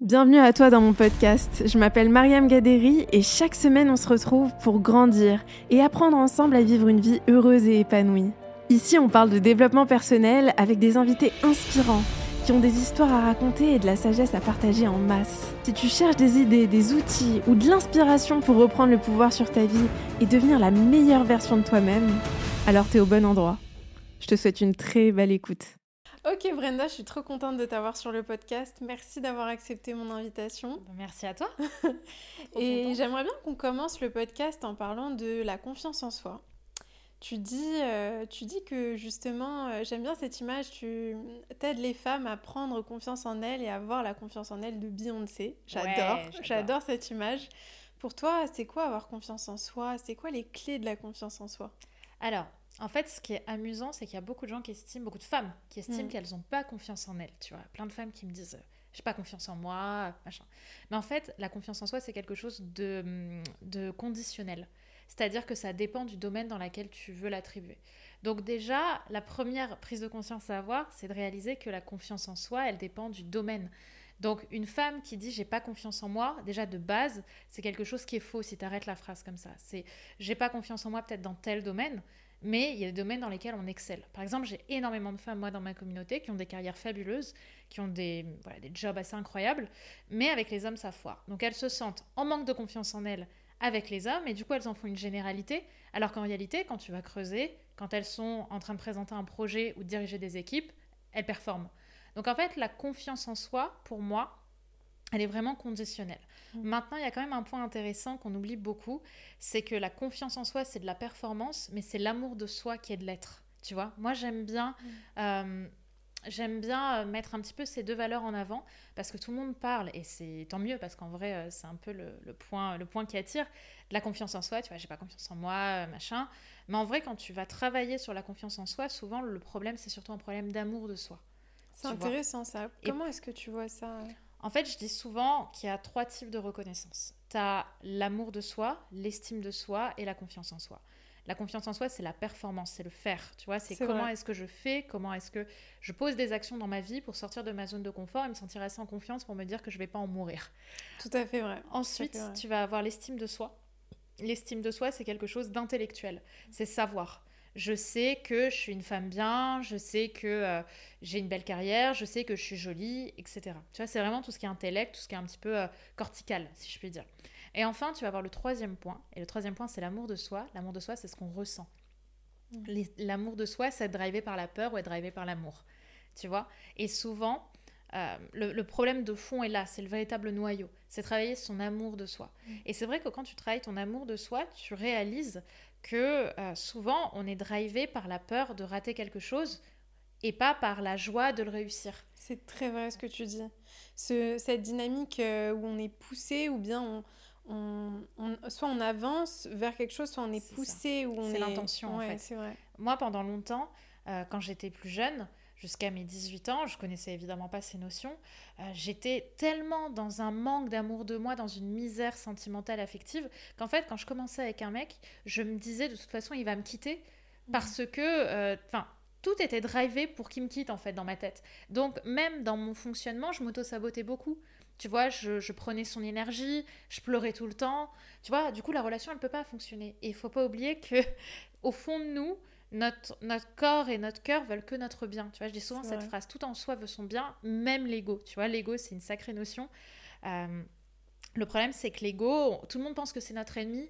Bienvenue à toi dans mon podcast. Je m'appelle Mariam Gaderi et chaque semaine on se retrouve pour grandir et apprendre ensemble à vivre une vie heureuse et épanouie. Ici on parle de développement personnel avec des invités inspirants qui ont des histoires à raconter et de la sagesse à partager en masse. Si tu cherches des idées, des outils ou de l'inspiration pour reprendre le pouvoir sur ta vie et devenir la meilleure version de toi-même, alors t'es au bon endroit. Je te souhaite une très belle écoute. Ok Brenda, je suis trop contente de t'avoir sur le podcast. Merci d'avoir accepté mon invitation. Bah, merci à toi. Et j'aimerais bien qu'on commence le podcast en parlant de la confiance en soi. Tu dis, euh, tu dis que justement, euh, j'aime bien cette image, tu aides les femmes à prendre confiance en elles et à avoir la confiance en elles de Beyoncé. J'adore, j'adore cette image. Pour toi, c'est quoi avoir confiance en soi? C'est quoi les clés de la confiance en soi? Alors, en fait, ce qui est amusant, c'est qu'il y a beaucoup de gens qui estiment, beaucoup de femmes qui estiment mm. qu'elles n'ont pas confiance en elles. Tu vois, plein de femmes qui me disent, j'ai pas confiance en moi, machin. Mais en fait, la confiance en soi, c'est quelque chose de, de conditionnel. C'est-à-dire que ça dépend du domaine dans lequel tu veux l'attribuer. Donc déjà, la première prise de conscience à avoir, c'est de réaliser que la confiance en soi, elle dépend du domaine. Donc une femme qui dit j'ai pas confiance en moi, déjà de base, c'est quelque chose qui est faux si tu arrêtes la phrase comme ça. C'est j'ai pas confiance en moi peut-être dans tel domaine, mais il y a des domaines dans lesquels on excelle. Par exemple, j'ai énormément de femmes, moi, dans ma communauté, qui ont des carrières fabuleuses, qui ont des, des jobs assez incroyables, mais avec les hommes, ça foire. Donc elles se sentent en manque de confiance en elles avec les hommes, et du coup, elles en font une généralité, alors qu'en réalité, quand tu vas creuser, quand elles sont en train de présenter un projet ou de diriger des équipes, elles performent. Donc en fait, la confiance en soi, pour moi, elle est vraiment conditionnelle. Mm. Maintenant, il y a quand même un point intéressant qu'on oublie beaucoup, c'est que la confiance en soi, c'est de la performance, mais c'est l'amour de soi qui est de l'être. Tu vois, moi j'aime bien, mm. euh, j'aime bien euh, mettre un petit peu ces deux valeurs en avant parce que tout le monde parle et c'est tant mieux parce qu'en vrai euh, c'est un peu le, point, le point qui attire la confiance en soi. Tu vois, j'ai pas confiance en moi, machin. Mais en vrai, quand tu vas travailler sur la confiance en soi, souvent le problème c'est surtout un problème d'amour de soi. C'est intéressant ça. Comment est-ce que tu vois ça? En fait, je dis souvent qu'il y a trois types de reconnaissance. Tu as l'amour de soi, l'estime de soi et la confiance en soi. La confiance en soi, c'est la performance, c'est le faire. Tu vois, c'est comment est-ce que je fais, comment est-ce que je pose des actions dans ma vie pour sortir de ma zone de confort et me sentir assez en confiance pour me dire que je vais pas en mourir. Tout à fait vrai. Ensuite, tu vas avoir l'estime de soi. L'estime de soi, c'est quelque chose d'intellectuel. C'est savoir je sais que je suis une femme bien, je sais que euh, j'ai une belle carrière, je sais que je suis jolie, etc. Tu vois, c'est vraiment tout ce qui est intellect, tout ce qui est un petit peu euh, cortical, si je puis dire. Et enfin, tu vas avoir le troisième point. Et le troisième point, c'est l'amour de soi. L'amour de soi, c'est ce qu'on ressent. Mmh. L'amour de soi, c'est être drivé par la peur ou être drivé par l'amour. Tu vois? Et souvent, euh, le, problème de fond est là, c'est le véritable noyau. C'est travailler son amour de soi. Mmh. Et c'est vrai que quand tu travailles ton amour de soi, tu réalises que euh, souvent on est drivé par la peur de rater quelque chose et pas par la joie de le réussir. C'est très vrai ce que tu dis. cette dynamique euh, où on est poussé ou bien on, soit on avance vers quelque chose, soit on est, poussé ou on C'est l'intention en fait. Vrai. Moi pendant longtemps, euh, quand j'étais plus jeune, jusqu'à mes 18 ans, je connaissais évidemment pas ces notions. Euh, j'étais tellement dans un manque d'amour de moi, dans une misère sentimentale affective, qu'en fait, quand je commençais avec un mec, je me disais de toute façon, il va me quitter parce que, euh, enfin, tout était drivé pour qu'il me quitte en fait dans ma tête. Donc même dans mon fonctionnement, je m'auto-sabotais beaucoup. Tu vois, je, je, prenais son énergie, je pleurais tout le temps. Tu vois, du coup, la relation, elle ne peut pas fonctionner. Et il faut pas oublier que, au fond de nous, notre, notre corps et notre cœur veulent que notre bien. Tu vois, je dis souvent cette phrase, tout en soi veut son bien, même l'ego. Tu vois, l'ego, c'est une sacrée notion. Euh, le problème, c'est que l'ego, tout le monde pense que c'est notre ennemi,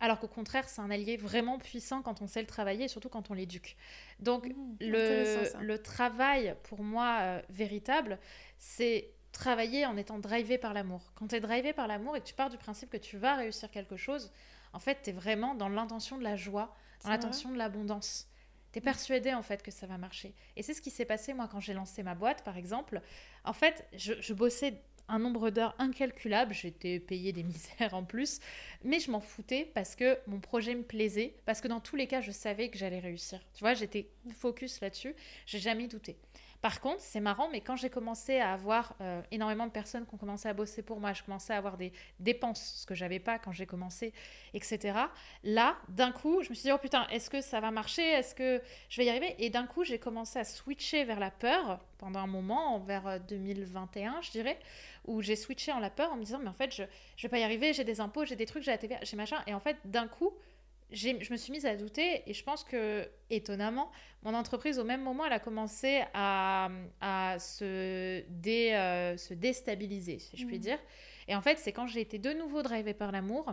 alors qu'au contraire, c'est un allié vraiment puissant quand on sait le travailler et surtout quand on l'éduque. Donc, mmh, le, le, travail, pour moi, euh, véritable, c'est travailler en étant drivé par l'amour. Quand tu es drivé par l'amour et que tu pars du principe que tu vas réussir quelque chose, en fait, tu es vraiment dans l'intention de la joie, dans l'attention de l'abondance. Tu es mm. persuadé en fait que ça va marcher. Et c'est ce qui s'est passé moi quand j'ai lancé ma boîte par exemple. En fait, je, bossais un nombre d'heures incalculable, j'étais payée des misères en plus, mais je m'en foutais parce que mon projet me plaisait, parce que dans tous les cas, je savais que j'allais réussir. Tu vois, j'étais focus là-dessus, j'ai jamais douté. Par contre, c'est marrant, mais quand j'ai commencé à avoir euh, énormément de personnes qui ont commencé à bosser pour moi, je commençais à avoir des dépenses, ce que j'avais pas quand j'ai commencé, etc. Là, d'un coup, je me suis dit, oh putain, est-ce que ça va marcher? Est-ce que je vais y arriver? Et d'un coup, j'ai commencé à switcher vers la peur pendant un moment, vers 2021, euh, je dirais, où j'ai switché en la peur en me disant, mais en fait, je, je vais pas y arriver, j'ai des impôts, j'ai des trucs, j'ai la TVA, j'ai machin. Et en fait, d'un coup, je me suis mise à douter et je pense que, étonnamment, mon entreprise, au même moment, elle a commencé à, à se, dé, euh, se déstabiliser, si je puis mmh. dire. Et en fait, c'est quand j'ai été de nouveau drivée par l'amour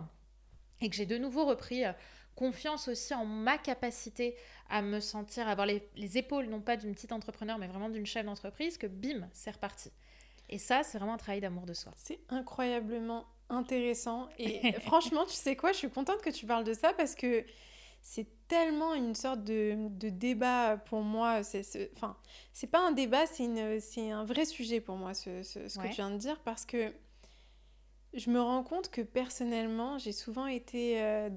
et que j'ai de nouveau repris euh, confiance aussi en ma capacité à me sentir, avoir les, les épaules, non pas d'une petite entrepreneur, mais vraiment d'une chef d'entreprise, que bim, c'est reparti. Et ça, c'est vraiment un travail d'amour de soi. C'est incroyablement intéressant. Et franchement, tu sais quoi, je suis contente que tu parles de ça parce que c'est tellement une sorte de, de débat pour moi. C'est, enfin, c'est pas un débat, c'est, une, c'est un vrai sujet pour moi, ce, ce, ce que tu viens de dire, parce que je me rends compte que personnellement, j'ai souvent été. Euh,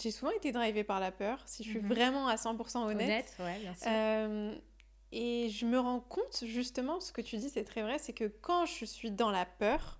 j'ai souvent été drivée par la peur, si je suis mhm. vraiment à 100% honnête. Honnête, ouais, bien sûr. Euh, et je me rends compte, justement, ce que tu dis, c'est très vrai, c'est que quand je suis dans la peur,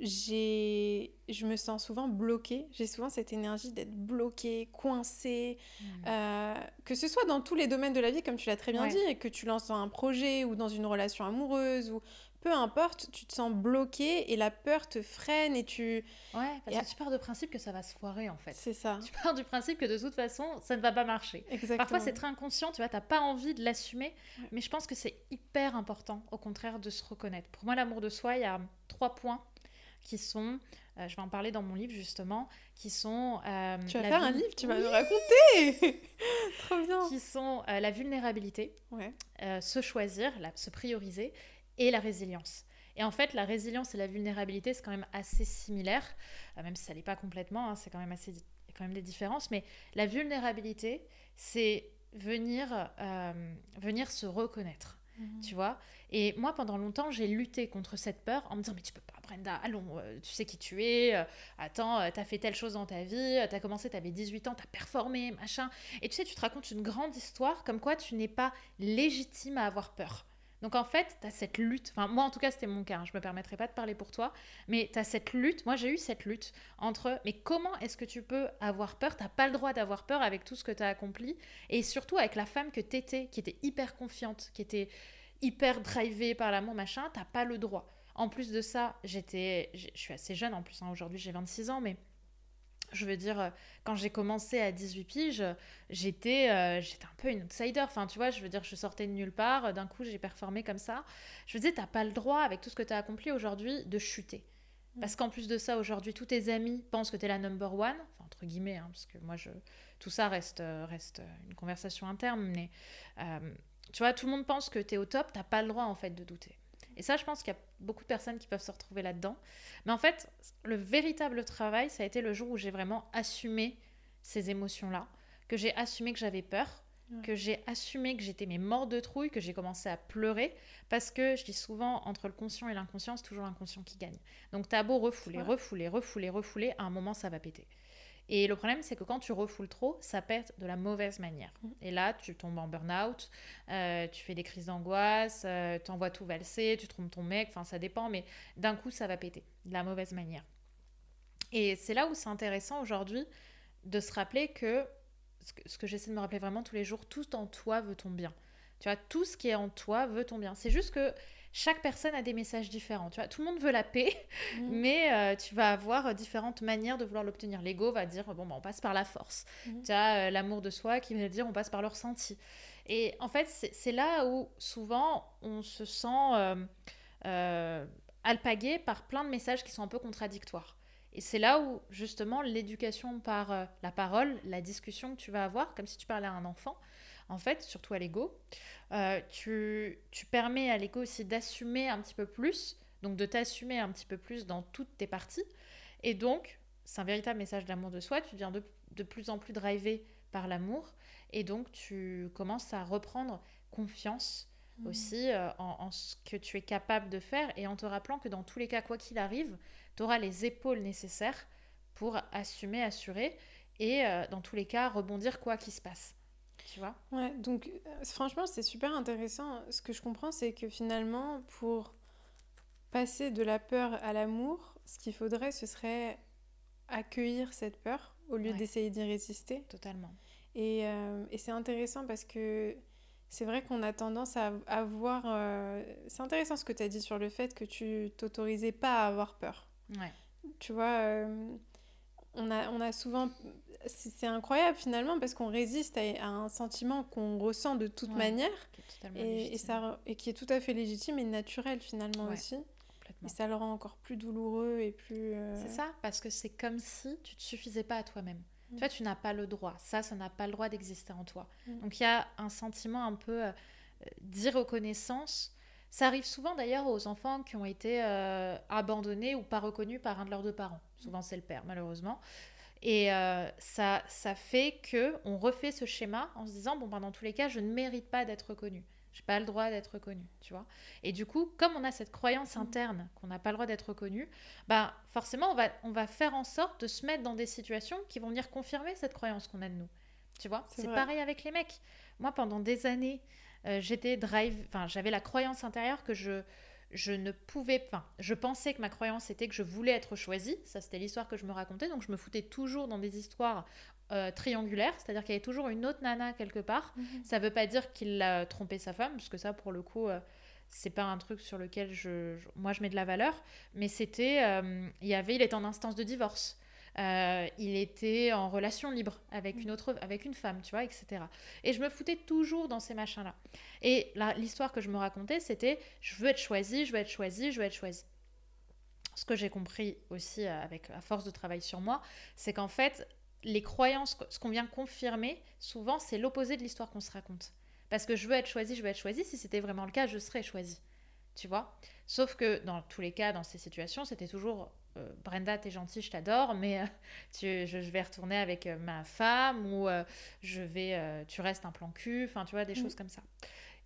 j'ai je me sens souvent bloquée. J'ai souvent cette énergie d'être bloquée coincée hmm. euh, que ce soit dans tous les domaines de la vie comme tu l'as très bien dit et que tu lances dans un projet ou dans une relation amoureuse ou peu importe tu te sens bloquée et la peur te freine et tu ouais parce que tu pars du principe que ça va se foirer en fait. C'est ça. Tu pars du principe que de toute façon ça ne va pas marcher. Exactement. parfois c'est très inconscient tu vois t'as pas envie de l'assumer mais je pense que c'est hyper important au contraire de se reconnaître. Pour moi l'amour de soi il y a trois points qui sont, euh, je vais en parler dans mon livre justement, qui sont... Euh, tu vas faire un livre, tu vas nous raconter Trop bien Qui sont euh, la vulnérabilité, se choisir, se prioriser, et la résilience. Et en fait, la résilience et la vulnérabilité, c'est quand même assez similaire, même si ça n'est pas complètement, hein, c'est quand même assez, il y a quand même des différences, mais la vulnérabilité, c'est venir, venir se reconnaître. Mhm. Tu vois Et moi, pendant longtemps, j'ai lutté contre cette peur en me disant Mais tu peux pas, Brenda, allons, euh, tu sais qui tu es, euh, attends, euh, t'as fait telle chose dans ta vie, t'as commencé, t'avais 18 ans, t'as performé, machin. Et tu sais, tu te racontes une grande histoire comme quoi tu n'es pas légitime à avoir peur. Donc en fait, tu as cette lutte, enfin moi en tout cas c'était mon cas, hein, je me permettrai pas de parler pour toi, mais tu as cette lutte, moi j'ai eu cette lutte entre mais comment est-ce que tu peux avoir peur? T'as pas le droit d'avoir peur avec tout ce que tu as accompli. Et surtout avec la femme que t'étais, qui était hyper confiante, qui était hyper drivée par l'amour, machin, t'as pas le droit. En plus de ça, j'étais, je suis assez jeune en plus, hein, aujourd'hui j'ai 26 ans, mais je veux dire, quand j'ai commencé à 18 piges, j'étais euh, j'étais un peu une outsider. Enfin, tu vois, je veux dire, je sortais de nulle part. D'un coup, j'ai performé comme ça. Je veux dire, t'as pas le droit, avec tout ce que tu as accompli aujourd'hui, de chuter. Mm. Parce qu'en plus de ça, aujourd'hui, tous tes amis pensent que tu es la number one. Enfin, entre guillemets, hein, parce que moi, je... tout ça reste, euh, reste une conversation interne. Mais euh, tu vois, tout le monde pense que tu es au top. T'as pas le droit, en fait, de douter. Et ça, je pense qu'il y a beaucoup de personnes qui peuvent se retrouver là-dedans. Mais en fait, le véritable travail, ça a été le jour où j'ai vraiment assumé ces émotions-là, que j'ai assumé que j'avais peur, que j'ai assumé que j'étais mes morts de trouille, que j'ai commencé à pleurer, parce que je dis souvent, entre le conscient et l'inconscient, c'est toujours l'inconscient qui gagne. Donc t'as beau refouler, refouler, refouler, refouler, à un moment, ça va péter. Et le problème, c'est que quand tu refoules trop, ça pète de la mauvaise manière. Mm. Et là, tu tombes en burn-out, euh, tu fais des crises d'angoisse, euh, tu envoies tout valser, tu trompes ton mec, enfin ça dépend, mais d'un coup, ça va péter de la mauvaise manière. Et c'est là où c'est intéressant aujourd'hui de se rappeler que ce que, ce que j'essaie de me rappeler vraiment tous les jours, tout en toi veut ton bien. Tu vois, tout ce qui est en toi veut ton bien. C'est juste que chaque personne a des messages différents. Tu vois, tout le monde veut la paix, mm. mais euh, tu vas avoir euh, différentes manières de vouloir l'obtenir. L'ego va dire bon, bah, on passe par la force. Mm. Tu as euh, l'amour de soi qui va dire on passe par le ressenti. Et en fait, c'est là où souvent on se sent alpagué par plein de messages qui sont un peu contradictoires. Et c'est là où justement l'éducation par la parole, la discussion que tu vas avoir, comme si tu parlais à un enfant, en fait, surtout à l'ego, euh, tu, permets à l'ego aussi d'assumer un petit peu plus, donc de t'assumer un petit peu plus dans toutes tes parties. Et donc, c'est un véritable message d'amour de soi. Tu deviens de, plus en plus drivé par l'amour. Et donc, tu commences à reprendre confiance mmh. aussi euh, en, ce que tu es capable de faire et en te rappelant que dans tous les cas, quoi qu'il arrive, tu auras les épaules nécessaires pour assumer, assurer et euh, dans tous les cas, rebondir quoi qu'il se passe. Tu vois Ouais, donc euh, franchement, c'est super intéressant. Ce que je comprends, c'est que finalement, pour passer de la peur à l'amour, ce qu'il faudrait, ce serait accueillir cette peur au lieu d'essayer d'y résister. Totalement. Et, euh, et c'est intéressant parce que c'est vrai qu'on a tendance à avoir... Euh, c'est intéressant ce que tu as dit sur le fait que tu t'autorisais pas à avoir peur. Ouais. Tu vois, on, a, on a souvent c'est incroyable finalement parce qu'on résiste à, un sentiment qu'on ressent de toute manière et, ça, et qui est tout à fait légitime et naturel finalement aussi. Et ça le rend encore plus douloureux et plus... Euh, c'est ça, parce que c'est comme si tu ne te suffisais pas à toi-même. Mm. Tu vois, tu n'as pas le droit. Ça, ça n'a pas le droit d'exister en toi. Mm. Donc il y a un sentiment un peu euh, d'irreconnaissance. Ça arrive souvent d'ailleurs aux enfants qui ont été euh, abandonnés ou pas reconnus par un de leurs deux parents. Souvent c'est le père, malheureusement. Et euh, ça, ça fait que on refait ce schéma en se disant bon ben dans tous les cas je ne mérite pas d'être reconnu. J'ai pas le droit d'être reconnu, tu vois. Et du coup, comme on a cette croyance interne qu'on n'a pas le droit d'être reconnu, bah forcément on va on va faire en sorte de se mettre dans des situations qui vont venir confirmer cette croyance qu'on a de nous. Tu vois, c'est pareil avec les mecs. Moi pendant des années, euh, j'étais drive, enfin j'avais la croyance intérieure que je je ne pouvais pas. Je pensais que ma croyance était que je voulais être choisie. Ça, c'était l'histoire que je me racontais. Donc, je me foutais toujours dans des histoires euh, triangulaires. C'est-à-dire qu'il y avait toujours une autre nana quelque part. Mhm. Ça ne veut pas dire qu'il a trompé sa femme, parce que ça, pour le coup, euh, c'est pas un truc sur lequel je, moi je mets de la valeur. Mais c'était. Euh, il y avait. Il était en instance de divorce. Euh, il était en relation libre avec une autre, avec une femme, tu vois, etc. Et je me foutais toujours dans ces machins-là. Et l'histoire que je me racontais, c'était je veux être choisie, je veux être choisie, je veux être choisie. Ce que j'ai compris aussi euh, avec à force de travail sur moi, c'est qu'en fait, les croyances, ce qu'on vient confirmer, souvent, c'est l'opposé de l'histoire qu'on se raconte. Parce que je veux être choisie, je veux être choisie. Si c'était vraiment le cas, je serais choisie. Tu vois? Sauf que dans tous les cas, dans ces situations, c'était toujours euh, Brenda, t'es gentille, je t'adore, mais euh, tu, je, vais retourner avec euh, ma femme ou je vais, tu restes un plan cul, enfin, tu vois, des mm. choses comme ça.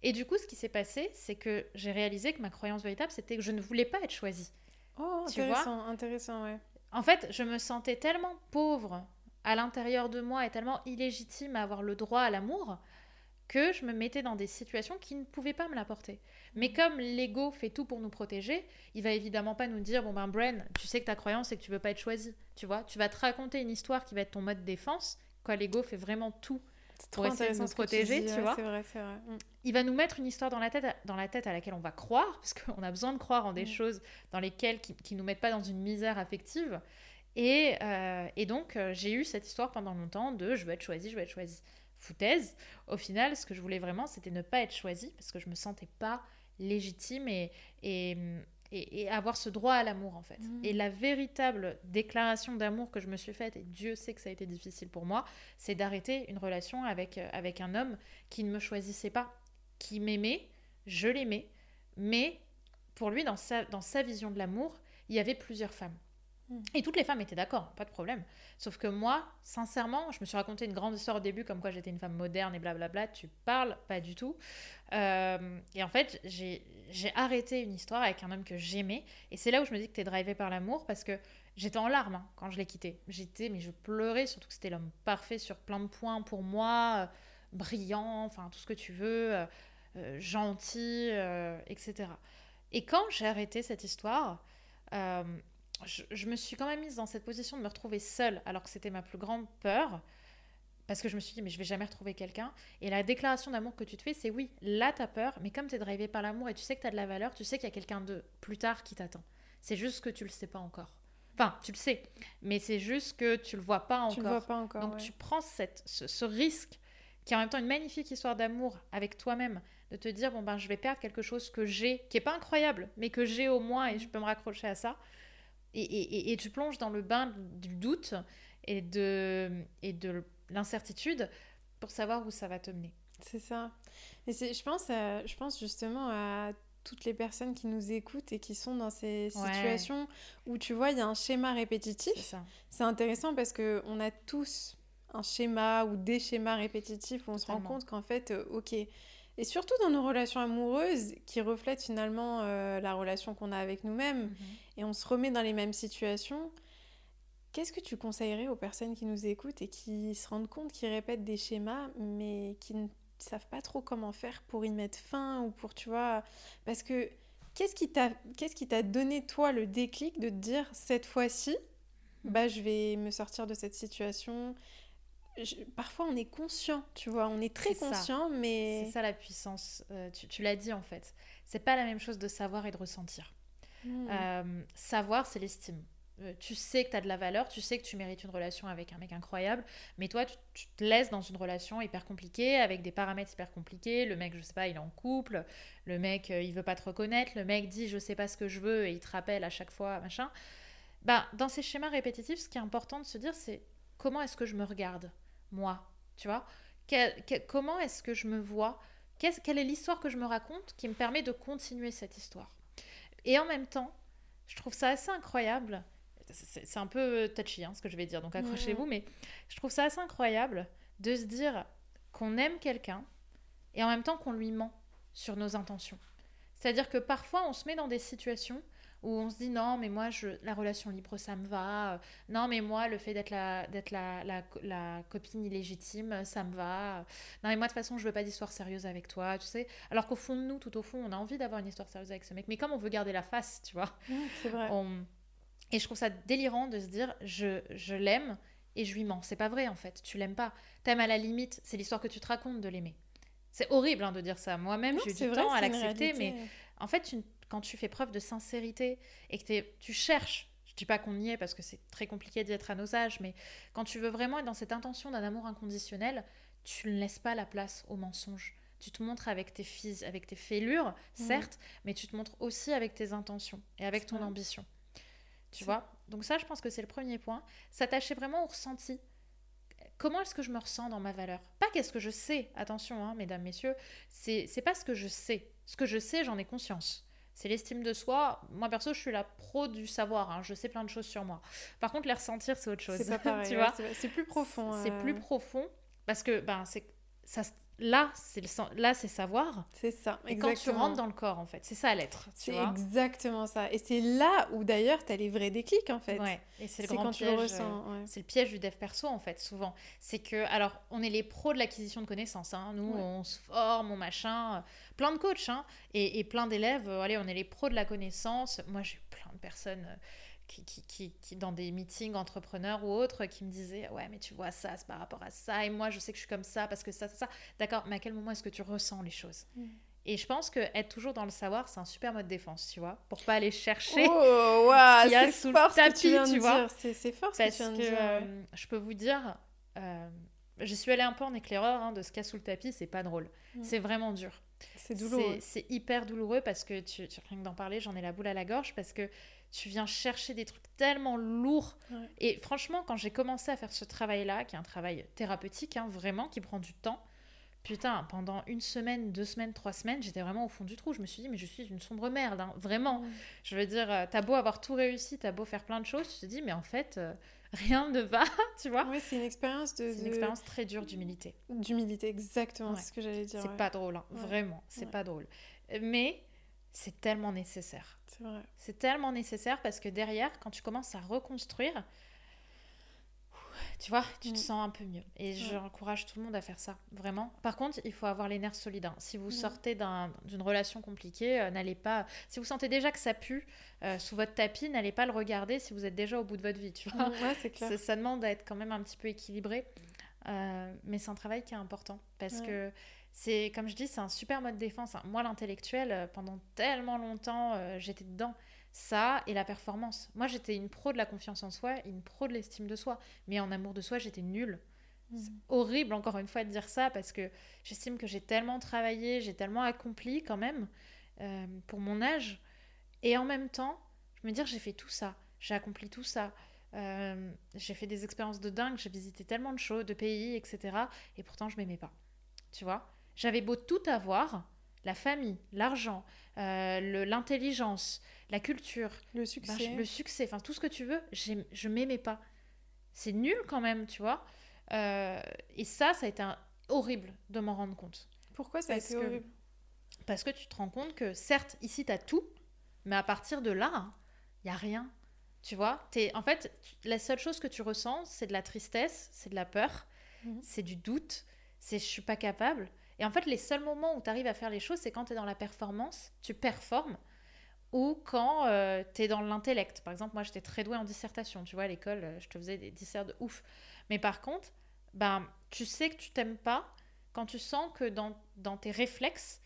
Et du coup, ce qui s'est passé, c'est que j'ai réalisé que ma croyance véritable, c'était que je ne voulais pas être choisie. Oh, intéressant, intéressant, ouais. En fait, je me sentais tellement pauvre à l'intérieur de moi et tellement illégitime à avoir le droit à l'amour que je me mettais dans des situations qui ne pouvaient pas me l'apporter. Mais comme l'ego fait tout pour nous protéger, il va évidemment pas nous dire bon ben Bren, tu sais que ta croyance c'est que tu veux pas être choisi, tu vois, tu vas te raconter une histoire qui va être ton mode défense, quoi l'ego fait vraiment tout pour essayer de nous protéger, tu, vois. Vrai, vrai. Mm. Il va nous mettre une histoire dans la tête, dans la tête à laquelle on va croire, parce qu'on a besoin de croire en des mm. choses dans lesquelles qui, qui nous mettent pas dans une misère affective. Et, euh, et donc euh, j'ai eu cette histoire pendant longtemps de je veux être choisi, je veux être choisi foutaise. Au final, ce que je voulais vraiment, c'était ne pas être choisie parce que je me sentais pas légitime et, et, et, avoir ce droit à l'amour en fait. Mmh. Et la véritable déclaration d'amour que je me suis faite, et Dieu sait que ça a été difficile pour moi, c'est d'arrêter une relation avec, euh, avec un homme qui ne me choisissait pas, qui m'aimait, je l'aimais, mais pour lui, dans sa, dans sa vision de l'amour, il y avait plusieurs femmes. Mm. Et toutes les femmes étaient d'accord, pas de problème. Sauf que moi, sincèrement, je me suis raconté une grande histoire au début, comme quoi j'étais une femme moderne et blablabla. Tu parles pas du tout. Euh, et en fait, j'ai arrêté une histoire avec un homme que j'aimais. Et c'est là où je me dis que tu es drivé par l'amour, parce que j'étais en larmes hein, quand je l'ai quitté. J'étais, mais je pleurais, surtout que c'était l'homme parfait sur plein de points pour moi, euh, brillant, enfin tout ce que tu veux, euh, gentil, etc. Et quand j'ai arrêté cette histoire, je, me suis quand même mise dans cette position de me retrouver seule, alors que c'était ma plus grande peur. Parce que je me suis dit, mais je vais jamais retrouver quelqu'un. Et la déclaration d'amour que tu te fais, c'est oui, là, tu as peur, mais comme tu es drivé par l'amour et tu sais que tu as de la valeur, tu sais qu'il y a quelqu'un de plus tard qui t'attend. C'est juste que tu le sais pas encore. Enfin, tu le sais, mais c'est juste que tu le vois pas encore. Tu le vois pas encore. Donc tu prends cette, ce, risque, qui est en même temps une magnifique histoire d'amour avec toi-même, de te dire, bon ben, je vais perdre quelque chose que j'ai, qui est pas incroyable, mais que j'ai au moins et je peux me raccrocher à ça et, tu plonges dans le bain du doute et de, et de l'incertitude pour savoir où ça va te mener. C'est ça. Et je pense, je pense justement à toutes les personnes qui nous écoutent et qui sont dans ces situations où tu vois, il y a un schéma répétitif. C'est intéressant parce qu'on a tous un schéma ou des schémas répétitifs où on se rend compte qu'en fait, euh, ok, et surtout dans nos relations amoureuses qui reflètent finalement euh, la relation qu'on a avec nous-mêmes, mhm. et on se remet dans les mêmes situations, Qu'est-ce que tu conseillerais aux personnes qui nous écoutent et qui se rendent compte qu'ils répètent des schémas, mais qui ne savent pas trop comment faire pour y mettre fin ou pour, tu vois, parce que qu'est-ce qui t'a donné toi le déclic de te dire cette fois-ci, mmh. bah je vais me sortir de cette situation. Parfois on est conscient, tu vois, on est très conscient, mais c'est ça la puissance. Euh, tu, tu l'as dit en fait. C'est pas la même chose de savoir et de ressentir. Mmh. Euh, savoir, c'est l'estime. Euh, tu sais que tu as de la valeur, tu sais que tu mérites une relation avec un mec incroyable, mais toi, tu, te laisses dans une relation hyper compliquée, avec des paramètres hyper compliqués. Le mec, je sais pas, il est en couple, le mec, euh, il veut pas te reconnaître, le mec dit je sais pas ce que je veux et il te rappelle à chaque fois, machin. Bah, dans ces schémas répétitifs, ce qui est important de se dire, c'est comment est-ce que je me regarde, moi, tu vois. Comment est-ce que je me vois? Quelle est l'histoire que je me raconte qui me permet de continuer cette histoire? Et en même temps, je trouve ça assez incroyable. C'est un peu touchy hein, ce que je vais dire, donc accrochez-vous, mais je trouve ça assez incroyable de se dire qu'on aime quelqu'un et en même temps qu'on lui ment sur nos intentions. C'est-à-dire que parfois on se met dans des situations où on se dit non mais moi je, la relation libre ça me va, non mais moi le fait d'être la, d'être la, la, la, copine illégitime ça me va, non mais moi de toute façon je veux pas d'histoire sérieuse avec toi, tu sais. Alors qu'au fond de nous, tout au fond, on a envie d'avoir une histoire sérieuse avec ce mec, mais comme on veut garder la face, tu vois, c'est vrai. On, et je trouve ça délirant de se dire je, je l'aime et je lui mens. C'est pas vrai en fait, tu l'aimes pas. T'aimes à la limite, c'est l'histoire que tu te racontes de l'aimer. C'est horrible hein, de dire ça. Moi-même, j'ai du temps à l'accepter, mais en fait, quand tu fais preuve de sincérité et que tu cherches, je dis pas qu'on y est parce que c'est très compliqué d'y être à nos âges, mais quand tu veux vraiment être dans cette intention d'un amour inconditionnel, tu ne laisses pas la place au mensonge. Tu te montres avec tes fils, avec tes fêlures, certes, mais tu te montres aussi avec tes intentions et avec ton ambition. Tu vois? Donc ça, je pense que c'est le premier point. S'attacher vraiment au ressenti. Comment est-ce que je me ressens dans ma valeur? Pas qu'est-ce que je sais, attention, hein, mesdames, messieurs, c'est pas ce que je sais. Ce que je sais, j'en ai conscience. C'est l'estime de soi. Moi, perso, je suis la pro du savoir. Hein. Je sais plein de choses sur moi. Par contre, les ressentir, c'est autre chose. C'est pas pareil. tu vois C'est plus profond. C'est plus euh. profond parce que ben, ça, là, c'est le là, c'est savoir. C'est ça. Et quand tu rentres dans le corps, en fait, c'est ça l'être. C'est exactement ça. Et c'est là où d'ailleurs tu as les vrais déclics, en fait. Ouais. Et c'est le grand piège. Euh, c'est le piège du dev perso, en fait, souvent. C'est que, alors, on est les pros de l'acquisition de connaissances. Hein. Nous, on se forme, on machin. Euh, plein de coachs, hein, et, et, plein d'élèves. Euh, allez, on est les pros de la connaissance. Moi, j'ai plein de personnes qui, qui, qui, dans des meetings entrepreneurs ou autres qui me disaient ouais mais tu vois ça c'est par rapport à ça et moi je sais que je suis comme ça parce que ça ça ça d'accord mais à quel moment est-ce que tu ressens les choses? Mm. et je pense que être toujours dans le savoir c'est un super mode de défense tu vois pour pas aller chercher oh, wow, ce qu'il y a sous le tapis tu, tu vois. c'est fort ce parce que, tu viens de dire, euh, je peux vous dire euh, je suis allée un peu en éclaireur hein, de ce qu'il y a sous le tapis c'est pas drôle. Mm. c'est vraiment dur. C'est douloureux. C'est hyper douloureux parce que tu, tu rien que d'en parler j'en ai la boule à la gorge parce que tu viens chercher des trucs tellement lourds. Et franchement, quand j'ai commencé à faire ce travail-là, qui est un travail thérapeutique, hein, vraiment, qui prend du temps, putain, pendant une semaine, deux semaines, trois semaines, j'étais vraiment au fond du trou. Je me suis dit, mais je suis une sombre merde, hein, vraiment. Je veux dire, euh, t'as beau avoir tout réussi, t'as beau faire plein de choses, tu te dis, mais en fait, euh, rien ne va, tu vois. Oui, c'est une expérience de. C'est une expérience très dure d'humilité. D'humilité, exactement, c'est ce que j'allais dire. C'est pas drôle, hein, vraiment, c'est pas drôle. Mais c'est tellement nécessaire. C'est vrai. C'est tellement nécessaire parce que derrière, quand tu commences à reconstruire, tu vois, tu te mm. sens un peu mieux. Et j'encourage tout le monde à faire ça, vraiment. Par contre, il faut avoir les nerfs solides. Hein. Si vous sortez d'une relation compliquée, euh, n'allez pas. Si vous sentez déjà que ça pue euh, sous votre tapis, n'allez pas le regarder si vous êtes déjà au bout de votre vie, tu vois. Mm, ouais, c'est clair. Ça, demande d'être quand même un petit peu équilibré. Euh, mais c'est un travail qui est important parce que c'est comme je dis, c'est un super mode de défense. Hein. Moi, l'intellectuel, euh, pendant tellement longtemps, euh, j'étais dedans. Ça et la performance. Moi, j'étais une pro de la confiance en soi, une pro de l'estime de soi. Mais en amour de soi, j'étais nulle. Mm. C'est horrible, encore une fois, de dire ça parce que j'estime que j'ai tellement travaillé, j'ai tellement accompli quand même euh, pour mon âge. Et en même temps, je me dis, j'ai fait tout ça, j'ai accompli tout ça. j'ai fait des expériences de dingue, j'ai visité tellement de choses, de pays, etc. Et pourtant, je m'aimais pas. Tu vois? J'avais beau tout avoir, la famille, l'argent, euh, l'intelligence, la culture, le succès, le succès, enfin tout ce que tu veux, je m'aimais pas. C'est nul quand même, tu vois. Euh, et ça, ça a été horrible de m'en rendre compte. Pourquoi ça a été horrible? Parce que tu te rends compte que certes, ici, tu as tout, mais à partir de là, il y a rien. Tu vois, es, en fait, la seule chose que tu ressens, c'est de la tristesse, c'est de la peur, Mhm. c'est du doute, c'est je suis pas capable. Et en fait, les seuls moments où tu arrives à faire les choses, c'est quand tu es dans la performance, tu performes, ou quand tu es dans l'intellect. Par exemple, moi, j'étais très douée en dissertation. Tu vois, à l'école, euh, je te faisais des disserts de ouf. Mais par contre, ben, tu sais que tu t'aimes pas quand tu sens que dans, dans tes réflexes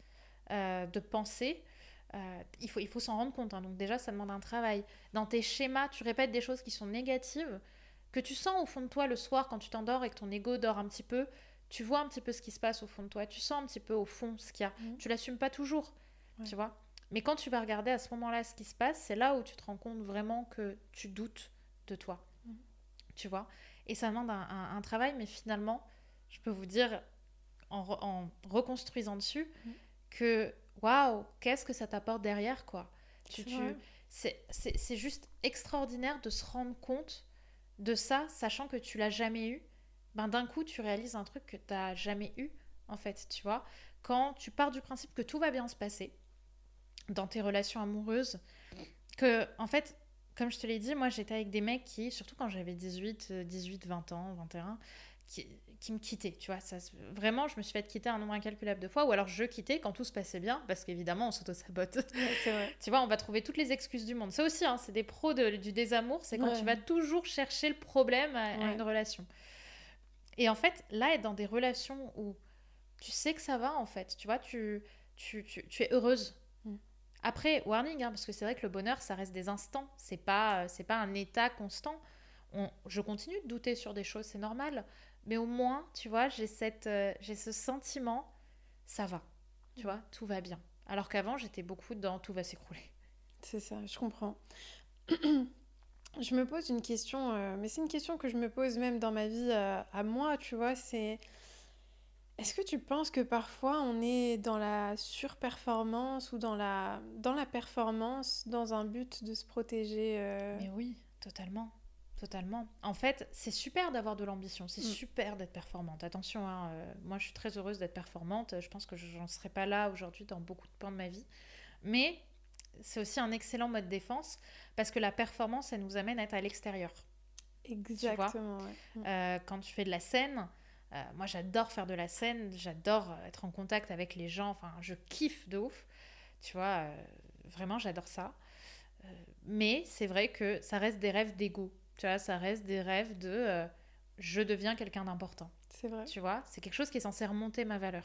euh, de pensée, euh, il faut, il faut s'en rendre compte. hein. Donc déjà, ça demande un travail. Dans tes schémas, tu répètes des choses qui sont négatives, que tu sens au fond de toi le soir quand tu t'endors et que ton ego dort un petit peu. Tu vois un petit peu ce qui se passe au fond de toi. Tu sens un petit peu au fond ce qu'il y a. Mhm. Tu l'assumes pas toujours, Ouais. tu vois. Mais quand tu vas regarder à ce moment-là ce qui se passe, c'est là où tu te rends compte vraiment que tu doutes de toi. Mhm. Tu vois Et ça demande un, un- un travail, mais finalement, je peux vous dire, en, re- en reconstruisant dessus, Mhm. que waouh, qu'est-ce que ça t'apporte derrière, quoi. Tu, C'est tu- c'est juste extraordinaire de se rendre compte de ça, sachant que tu l'as jamais eu. Ben, d'un coup, tu réalises un truc que tu n'as jamais eu, en fait, tu vois. Quand tu pars du principe que tout va bien se passer dans tes relations amoureuses, que, en fait, comme je te l'ai dit, moi, j'étais avec des mecs qui, surtout quand j'avais 18, euh, 18, 20 ans, 21, qui, qui me quittaient, tu vois. Ça, vraiment, je me suis fait quitter un nombre incalculable de fois, ou alors je quittais quand tout se passait bien, parce qu'évidemment, on s'auto-sabote. Ouais. Tu vois, on va trouver toutes les excuses du monde. Ça aussi, hein, c'est des pros de- du désamour, c'est quand Ouais. tu vas toujours chercher le problème à, à une relation. Et en fait, là, être dans des relations où tu sais que ça va, en fait, tu vois, tu, tu, tu, tu es heureuse. Mm. Après, warning, hein, parce que c'est vrai que le bonheur, ça reste des instants, c'est pas, euh, c'est pas un état constant. On, je continue de douter sur des choses, c'est normal, mais au moins, tu vois, j'ai cette, euh, j'ai ce sentiment, ça va, tu vois, tout va bien. Alors qu'avant, j'étais beaucoup dans tout va s'écrouler. C'est ça, je comprends. je me pose une question, euh, mais c'est une question que je me pose même dans ma vie euh, à moi, tu vois, c'est est-ce que tu penses que parfois on est dans la surperformance ou dans la, dans la performance dans un but de se protéger euh, Mais oui, totalement. Totalement. En fait, c'est super d'avoir de l'ambition, c'est Mm. super d'être performante. Attention, hein, moi je suis très heureuse d'être performante. Je pense que je n'en serais pas là aujourd'hui dans beaucoup de points de ma vie. Mais c'est aussi un excellent mode de défense parce que la performance, elle nous amène à être à l'extérieur. Exactement, ouais. Mm. Euh, quand tu fais de la scène, euh, moi j'adore faire de la scène, j'adore euh, être en contact avec les gens, enfin je kiffe de ouf, tu vois, euh, vraiment j'adore ça. Mais c'est vrai que ça reste des rêves d'ego, tu vois, ça reste des rêves de je deviens quelqu'un d'important, C'est vrai. tu vois, c'est quelque chose qui est censé remonter ma valeur.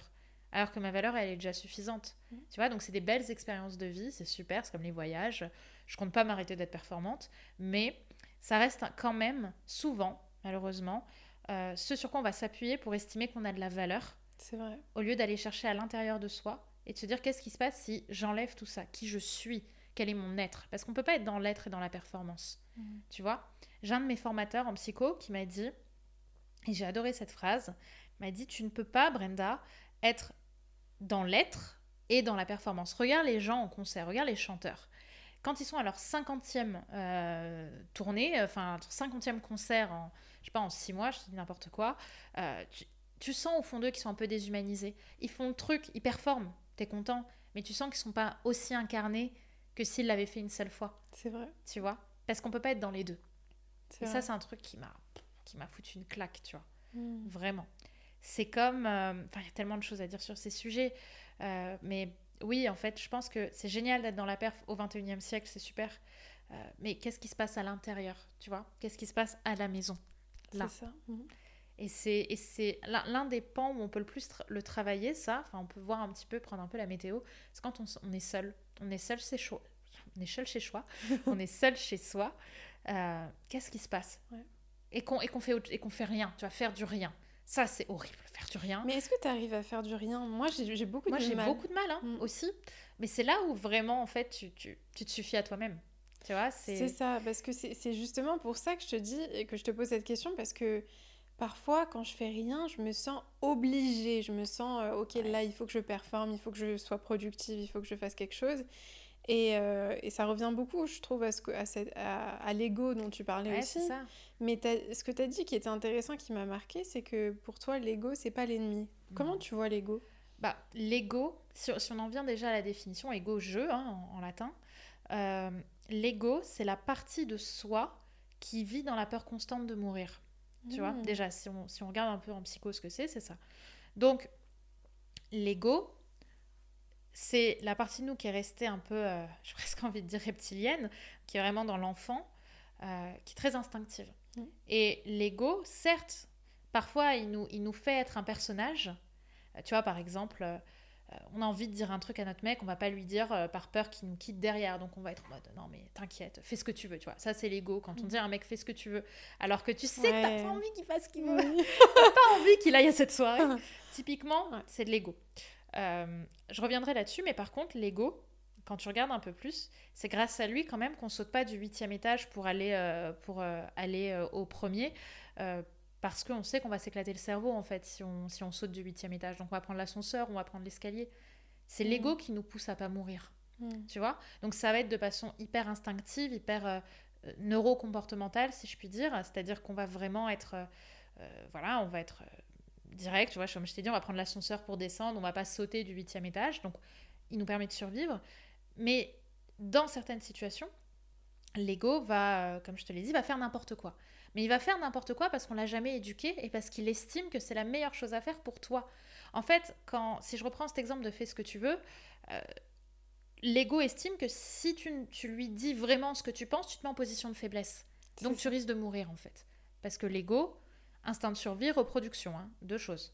Alors que ma valeur, elle est déjà suffisante. Mhm. Tu vois, donc c'est des belles expériences de vie, c'est super, c'est comme les voyages. Je compte pas m'arrêter d'être performante, mais ça reste quand même souvent, malheureusement, euh, ce sur quoi on va s'appuyer pour estimer qu'on a de la valeur, C'est vrai. au lieu d'aller chercher à l'intérieur de soi et de se dire qu'est-ce qui se passe si j'enlève tout ça, qui je suis, quel est mon être? Parce qu'on peut pas être dans l'être et dans la performance. Mhm. Tu vois J'ai un de mes formateurs en psycho qui m'a dit, et j'ai adoré cette phrase, m'a dit tu ne peux pas, Brenda, être dans l'être et dans la performance. Regarde les gens en concert, regarde les chanteurs. Quand ils sont à leur 50e euh, tournée, enfin 50e concert en, je sais pas, en 6 mois, je te dis n'importe quoi, euh, tu, tu sens au fond d'eux qu'ils sont un peu déshumanisés. Ils font le truc, ils performent, t'es content, mais tu sens qu'ils sont pas aussi incarnés que s'ils l'avaient fait une seule fois, C'est vrai. tu vois? Parce qu'on peut pas être dans les deux. Et vrai. ça, c'est un truc qui m'a qui m'a foutu une claque, tu vois. Mm. Vraiment. C'est comme... euh, Enfin, il y a tellement de choses à dire sur ces sujets. euh, mais oui, en fait, je pense que c'est génial d'être dans la perf au 21e siècle, c'est super. Euh, mais qu'est-ce qui se passe à l'intérieur, tu vois? Qu'est-ce qui se passe à la maison là? C'est ça. Mhm. Et c'est et c'est l'un des pans où on peut le plus tra- le travailler, ça. Enfin, on peut voir un petit peu, prendre un peu la météo. C'est quand on, est seul. On est seul chez soi. On est seul chez soi. on est seul chez soi. Euh, Qu'est-ce qui se passe? Ouais. Et qu'on et qu'on fait autre- et qu'on fait rien. Tu vas faire du rien. Ça, c'est horrible, faire du rien. Mais est-ce que tu arrives à faire du rien? Moi, j'ai j'ai beaucoup Moi, de j'ai mal. beaucoup de mal hein, Mm. aussi. Mais c'est là où vraiment, en fait, tu, tu, tu te suffis à toi-même. Tu vois, C'est ça, parce que c'est c'est justement pour ça que je te dis et que je te pose cette question, parce que parfois, quand je fais rien, je me sens obligée. Je me sens, euh, ok, Ouais. là, il faut que je performe, il faut que je sois productive, il faut que je fasse quelque chose. Et, euh, et ça revient beaucoup, je trouve, à, ce que- à, cette- à, à l'ego dont tu parlais Ouais, aussi. ça. Mais ce que tu as dit qui était intéressant, qui m'a marqué, c'est que pour toi, l'ego, c'est pas l'ennemi. Comment Non. tu vois l'ego? Bah, l'ego, si, si on en vient déjà à la définition, ego, jeu, hein, en, en latin, euh, l'ego, c'est la partie de soi qui vit dans la peur constante de mourir. Tu vois, Mm. déjà, si on, si on regarde un peu en psycho ce que c'est, c'est ça. Donc, l'ego, c'est la partie de nous qui est restée un peu, euh, j'ai presque envie de dire reptilienne, qui est vraiment dans l'enfant, euh, qui est très instinctive. Mm. Et l'ego, certes, parfois, il nous, il nous fait être un personnage. Euh, tu vois, par exemple, euh, on a envie de dire un truc à notre mec, on va pas lui dire par peur qu'il nous quitte derrière. Donc on va être en mode non mais t'inquiète, fais ce que tu veux, tu vois. Ça c'est l'ego quand on Mm. dit à un mec fais ce que tu veux, alors que tu sais que t'as Ouais. pas envie qu'il fasse ce qu'il veut, t'as pas envie qu'il aille à cette soirée. Typiquement, Ouais. c'est de l'ego. Euh, je reviendrai là-dessus, mais par contre l'ego, quand tu regardes un peu plus, c'est grâce à lui quand même qu'on saute pas du huitième étage pour aller, euh, pour, euh, aller au premier. parce qu'on sait qu'on va s'éclater le cerveau en fait si on, si on saute du huitième étage. Donc on va prendre l'ascenseur, on va prendre l'escalier. C'est Mm. l'ego qui nous pousse à pas mourir, Mm. tu vois. Donc ça va être de façon hyper instinctive, hyper neurocomportementale, si je puis dire. C'est-à-dire qu'on va vraiment être, voilà, on va être direct, tu vois. Comme je t'ai dit, on va prendre l'ascenseur pour descendre, on va pas sauter du huitième étage. Donc il nous permet de survivre. Mais dans certaines situations, l'ego va, euh, comme je te l'ai dit, va faire n'importe quoi. Mais il va faire n'importe quoi parce qu'on l'a jamais éduqué et parce qu'il estime que c'est la meilleure chose à faire pour toi. En fait, quand, si je reprends cet exemple de fais ce que tu veux, euh, l'ego estime que si tu, tu lui dis vraiment ce que tu penses, tu te mets en position de faiblesse. Donc tu risques de mourir en fait. Parce que l'ego, instinct de survie, reproduction, hein, deux choses.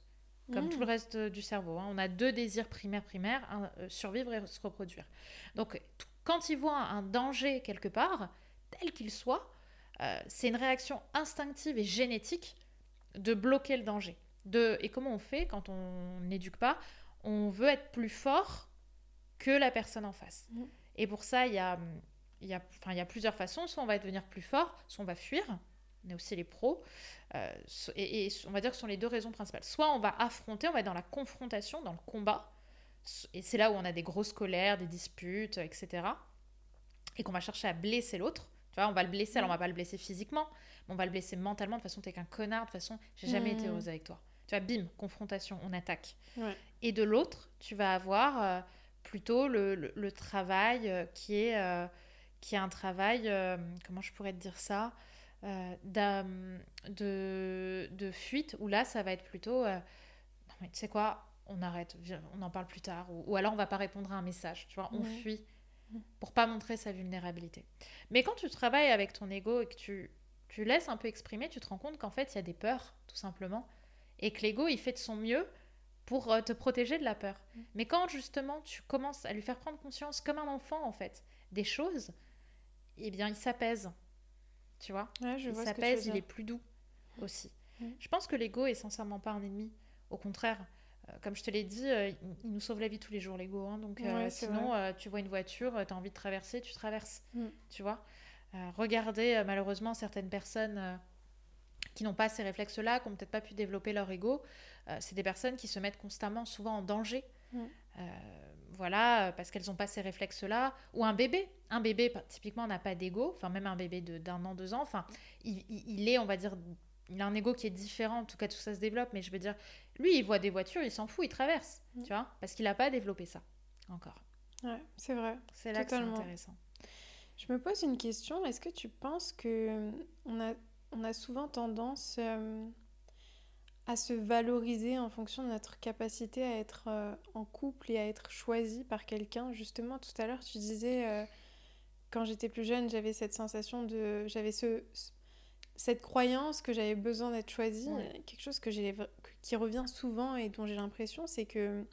Comme Mm. tout le reste euh, du cerveau. hein. On a deux désirs primaires primaires, euh, survivre et se reproduire. Donc quand il voit un danger quelque part, tel qu'il soit, euh, c'est une réaction instinctive et génétique de bloquer le danger. De, et comment on fait quand on n'éduque pas? On veut être plus fort que la personne en face. Mhm. Et pour ça, il y a, y, a, y a plusieurs façons. Soit on va devenir plus fort, soit on va fuir. Est aussi les pros. Euh, et, et on va dire que ce sont les deux raisons principales. Soit on va affronter, on va être dans la confrontation, dans le combat. Et c'est là où on a des grosses colères, des disputes, etc. Et qu'on va chercher à blesser l'autre. Tu vois, on va le blesser, alors on va pas le blesser physiquement, mais on va le blesser mentalement. De toute façon, t'es qu'un connard. De toute façon, j'ai jamais été Mhm. heureuse avec toi. Tu vois, bim, confrontation, on attaque. Ouais. Et de l'autre, tu vas avoir euh, plutôt le, le- le travail euh, qui, est, qui est un travail, euh, comment je pourrais te dire ça, de, de fuite, où là, ça va être plutôt, euh, non mais tu sais quoi, on arrête, viens, on en parle plus tard, ou, ou alors on va pas répondre à un message, tu vois, on Ouais. fuit Mhm. pour pas montrer sa vulnérabilité. Mais quand tu travailles avec ton ego et que tu, tu laisses un peu exprimer, tu te rends compte qu'en fait, il y a des peurs, tout simplement, et que l'ego, il fait de son mieux pour euh, te protéger de la peur. Mhm. Mais quand justement tu commences à lui faire prendre conscience, comme un enfant en fait, des choses, eh bien il s'apaise. Tu vois Ouais, je Il vois ce que tu veux s'apaise, il est plus doux aussi. Mhm. Je pense que l'ego est sincèrement pas un ennemi. Au contraire, euh, comme je te l'ai dit, euh, il, nous sauve la vie tous les jours, l'ego. hein. donc euh, Ouais, sinon, tu vois une voiture, tu as envie de traverser, tu traverses. Mhm. Tu vois Regardez malheureusement certaines personnes qui n'ont pas ces réflexes-là, qui n'ont peut-être pas pu développer leur ego. Euh, c'est des personnes qui se mettent constamment, souvent en danger. Euh, voilà, euh, parce qu'elles n'ont pas ces réflexes-là. Ou un bébé. Un bébé, typiquement, n'a pas d'ego. Enfin, même un bébé de- d'un an, deux ans. Enfin, il, est, on va dire, il a un ego qui est différent. En tout cas, tout ça se développe. Mais je veux dire, lui, il voit des voitures, il s'en fout, il traverse. Mhm. Tu vois? Parce qu'il n'a pas développé ça encore. Ouais, c'est vrai. C'est là que c'est intéressant. Je me pose une question. Est-ce que tu penses que euh, on a, on a souvent tendance euh, à se valoriser en fonction de notre capacité à être euh, en couple et à être choisi par quelqu'un Justement, tout à l'heure, tu disais, euh, quand j'étais plus jeune, j'avais cette sensation de... J'avais ce, ce- cette croyance que j'avais besoin d'être choisie. Ouais. Quelque chose que j'ai, qui revient souvent et dont j'ai l'impression, c'est que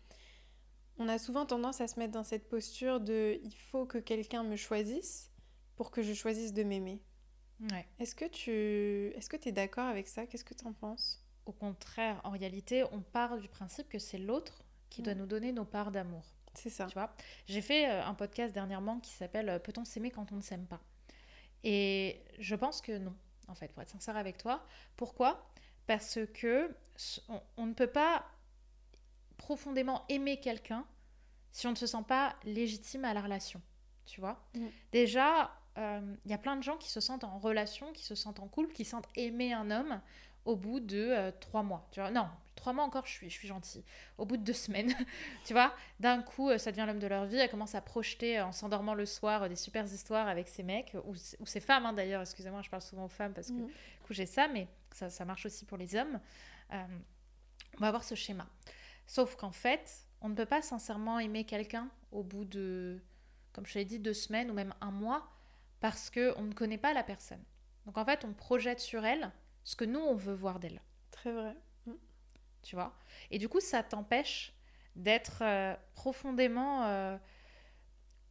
on a souvent tendance à se mettre dans cette posture de il faut que quelqu'un me choisisse pour que je choisisse de m'aimer. Ouais. Est-ce que tu est-ce que es d'accord avec ça? Qu'est-ce que tu en penses? Au contraire, en réalité, on part du principe que c'est l'autre qui doit Mm. nous donner nos parts d'amour. C'est ça. Tu vois? J'ai fait euh, un podcast dernièrement qui s'appelle euh, Peut-on s'aimer quand on ne s'aime pas? Et je pense que non, en fait, pour être sincère avec toi. Pourquoi? Parce que on, on ne peut pas profondément aimer quelqu'un si on ne se sent pas légitime à la relation. Tu vois? Mm. Déjà, il y a plein de gens qui se sentent en relation, qui se sentent en couple, qui sentent aimer un homme au bout de euh, trois mois. Tu vois, non, trois mois encore, je suis, je suis gentille. Au bout de deux semaines, tu vois, d'un coup, euh, ça devient l'homme de leur vie. Elle commence à projeter euh, en s'endormant le soir des super histoires avec ses mecs ou, ou ses femmes hein, d'ailleurs. Excusez-moi, je parle souvent aux femmes parce que du coup j'ai ça, mais ça, ça marche aussi pour les hommes. Euh, on va avoir ce schéma. Sauf qu'en fait, on ne peut pas sincèrement aimer quelqu'un au bout de, comme je l'ai dit, deux semaines ou même un mois parce que on ne connaît pas la personne. Donc en fait, on projette sur elle ce que nous on veut voir d'elle Très vrai. tu vois? Et du coup, ça t'empêche d'être euh, profondément euh,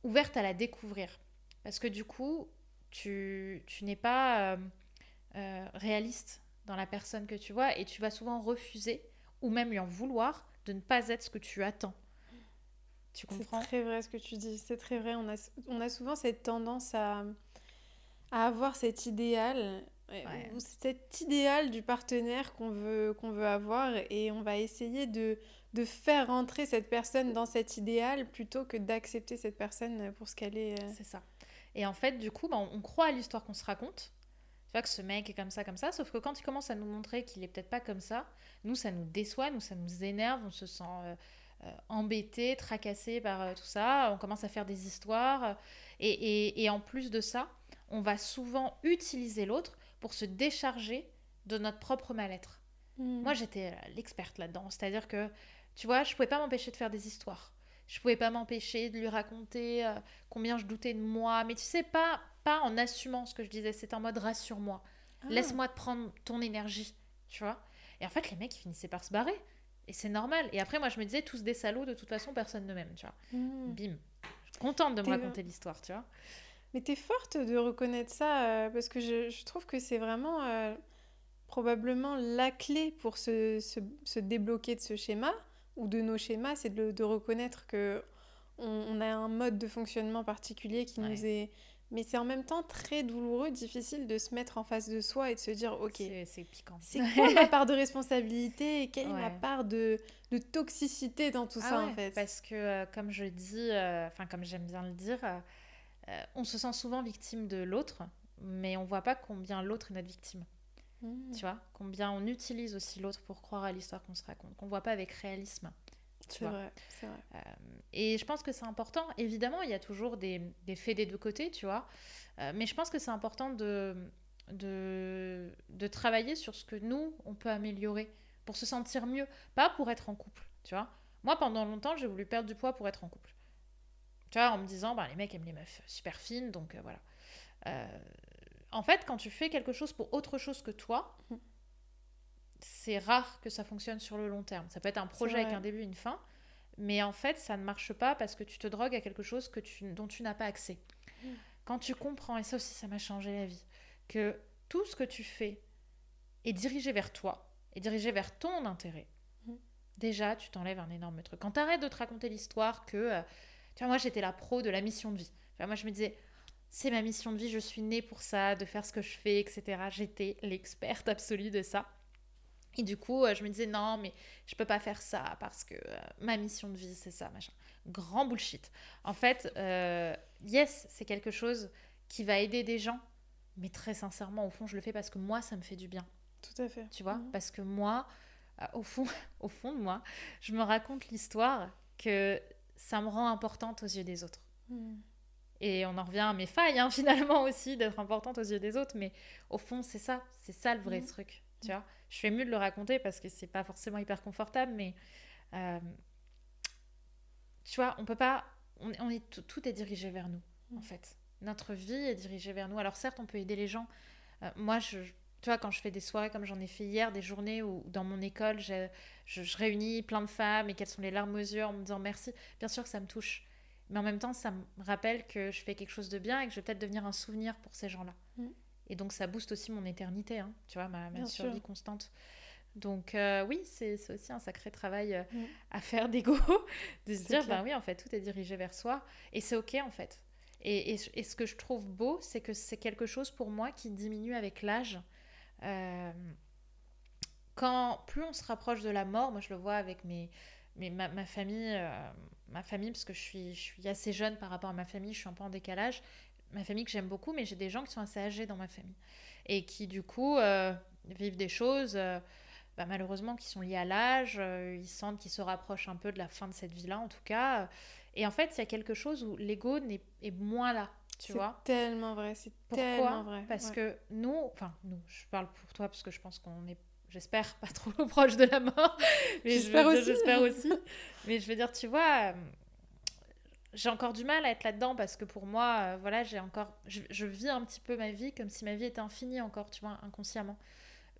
ouverte à la découvrir. Parce que du coup, tu, tu n'es pas euh, réaliste dans la personne que tu vois et tu vas souvent refuser ou même lui en vouloir de ne pas être ce que tu attends. Tu C'est comprends? très vrai ce que tu dis, c'est très vrai. On a, on a souvent cette tendance à, à avoir cet idéal, Ouais. ou cet idéal du partenaire qu'on veut, qu'on veut avoir, et on va essayer de, de faire rentrer cette personne dans cet idéal plutôt que d'accepter cette personne pour ce qu'elle est. euh. C'est ça. Et en fait, du coup, bah, on, on croit à l'histoire qu'on se raconte. Tu vois que ce mec est comme ça, comme ça. Sauf que quand il commence à nous montrer qu'il est peut-être pas comme ça, nous, ça nous déçoit, nous, ça nous énerve. On se sent euh, euh, embêté, tracassé par euh, tout ça. On commence à faire des histoires. Et, et- et en plus de ça, on va souvent utiliser l'autre pour se décharger de notre propre mal-être. Mm. Moi, j'étais euh, l'experte là-dedans. C'est-à-dire que, tu vois, je pouvais pas m'empêcher de faire des histoires. Je pouvais pas m'empêcher de lui raconter euh, combien je doutais de moi. Mais tu sais, pas, pas en assumant ce que je disais. C'était en mode rassure-moi. Ah. Laisse-moi te prendre ton énergie. Tu vois Et en fait, les mecs, ils finissaient par se barrer. Et c'est normal. Et après, moi, je me disais, tous des salauds, de toute façon, personne ne m'aime. Tu vois Mm. Bim. Je suis contente de me raconter l'histoire, tu vois Mais t'es forte de reconnaître ça euh, parce que je, je trouve que c'est vraiment euh, probablement la clé pour se, se, se débloquer de ce schéma ou de nos schémas, c'est de, de reconnaître que on, on a un mode de fonctionnement particulier qui nous est... Mais c'est en même temps très douloureux, difficile de se mettre en face de soi et de se dire, ok, C'est piquant. c'est quoi ma part de responsabilité et quelle est ma part de, de toxicité dans tout Ah ça ouais, en fait? Parce que, euh, comme je dis, enfin, comme j'aime bien le dire, euh, on se sent souvent victime de l'autre, mais on voit pas combien l'autre est notre victime. Mm. Tu vois Combien on utilise aussi l'autre pour croire à l'histoire qu'on se raconte, qu'on voit pas avec réalisme. C'est vrai, c'est vrai. Euh, et je pense que c'est important. Évidemment, il y a toujours des, des faits des deux côtés, tu vois. Euh, mais je pense que c'est important de, de, de travailler sur ce que nous, on peut améliorer pour se sentir mieux. Pas pour être en couple, tu vois. Moi, pendant longtemps, j'ai voulu perdre du poids pour être en couple. Tu vois, en me disant, bah, les mecs aiment les meufs super fines, donc euh, voilà. Euh, en fait, quand tu fais quelque chose pour autre chose que toi, Mhm. c'est rare que ça fonctionne sur le long terme. Ça peut être un projet avec un début et une fin, mais en fait, ça ne marche pas parce que tu te drogues à quelque chose que tu, dont tu n'as pas accès. Mhm. Quand tu comprends, et ça aussi, ça m'a changé la vie, que tout ce que tu fais est dirigé vers toi, est dirigé vers ton intérêt, Mhm. déjà, tu t'enlèves un énorme truc. Quand tu arrêtes de te raconter l'histoire que, euh, tu vois, moi, j'étais la pro de la mission de vie. Tu vois, moi, je me disais, c'est ma mission de vie, je suis née pour ça, de faire ce que je fais, etc. J'étais l'experte absolue de ça. Et du coup, euh, je me disais, non, mais je peux pas faire ça parce que euh, ma mission de vie, c'est ça, machin. Grand bullshit. En fait, euh, yes, c'est quelque chose qui va aider des gens, mais très sincèrement, au fond, je le fais parce que moi, ça me fait du bien Tout à fait. tu vois Mhm. parce que moi euh, au fond au fond de moi je me raconte l'histoire que ça me rend importante aux yeux des autres. Mm. et on en revient à mes failles hein, finalement aussi d'être importante aux yeux des autres mais au fond c'est ça c'est ça le vrai Mhm. truc tu vois. Je fais mieux de le raconter parce que c'est pas forcément hyper confortable mais euh, tu vois on peut pas on, on est tout, tout est dirigé vers nous en fait. Notre vie est dirigée vers nous. Alors certes on peut aider les gens. Euh, moi je tu vois, quand je fais des soirées comme j'en ai fait hier, des journées où dans mon école, je, je, je réunis plein de femmes et qu'elles sont les larmes aux yeux en me disant merci, bien sûr que ça me touche. Mais en même temps, ça me rappelle que je fais quelque chose de bien et que je vais peut-être devenir un souvenir pour ces gens-là. Mm. Et donc, ça booste aussi mon éternité, hein, tu vois, ma, survie sûr. constante. Donc, euh, oui, c'est aussi un sacré travail euh, Mm. à faire d'ego, de se dire, ben oui, en fait, tout est dirigé vers soi. Et c'est OK, en fait. Et, et, et ce que je trouve beau, c'est que c'est quelque chose pour moi qui diminue avec l'âge. Euh, quand plus on se rapproche de la mort, moi je le vois avec mes, mes- ma, ma famille, euh, ma famille parce que je suis, je suis assez jeune par rapport à ma famille, je suis un peu en décalage. Ma famille que j'aime beaucoup, mais j'ai des gens qui sont assez âgés dans ma famille et qui du coup, euh, vivent des choses, bah, malheureusement, qui sont liées à l'âge. ils sentent qu'ils se rapprochent un peu de la fin de cette vie-là, en tout cas. Et en fait, il y a quelque chose où l'ego n'est- est moins là, tu vois. tellement vrai, c'est tellement vrai. Parce ouais. que nous, enfin nous, je parle pour toi parce que je pense qu'on est, j'espère, pas trop proche de la mort. Mais J'espère aussi. J'espère aussi. Mais je veux dire, tu vois, euh, j'ai encore du mal à être là-dedans parce que pour moi, euh, voilà, j'ai encore, je, je vis un petit peu ma vie comme si ma vie était infinie encore, tu vois, inconsciemment.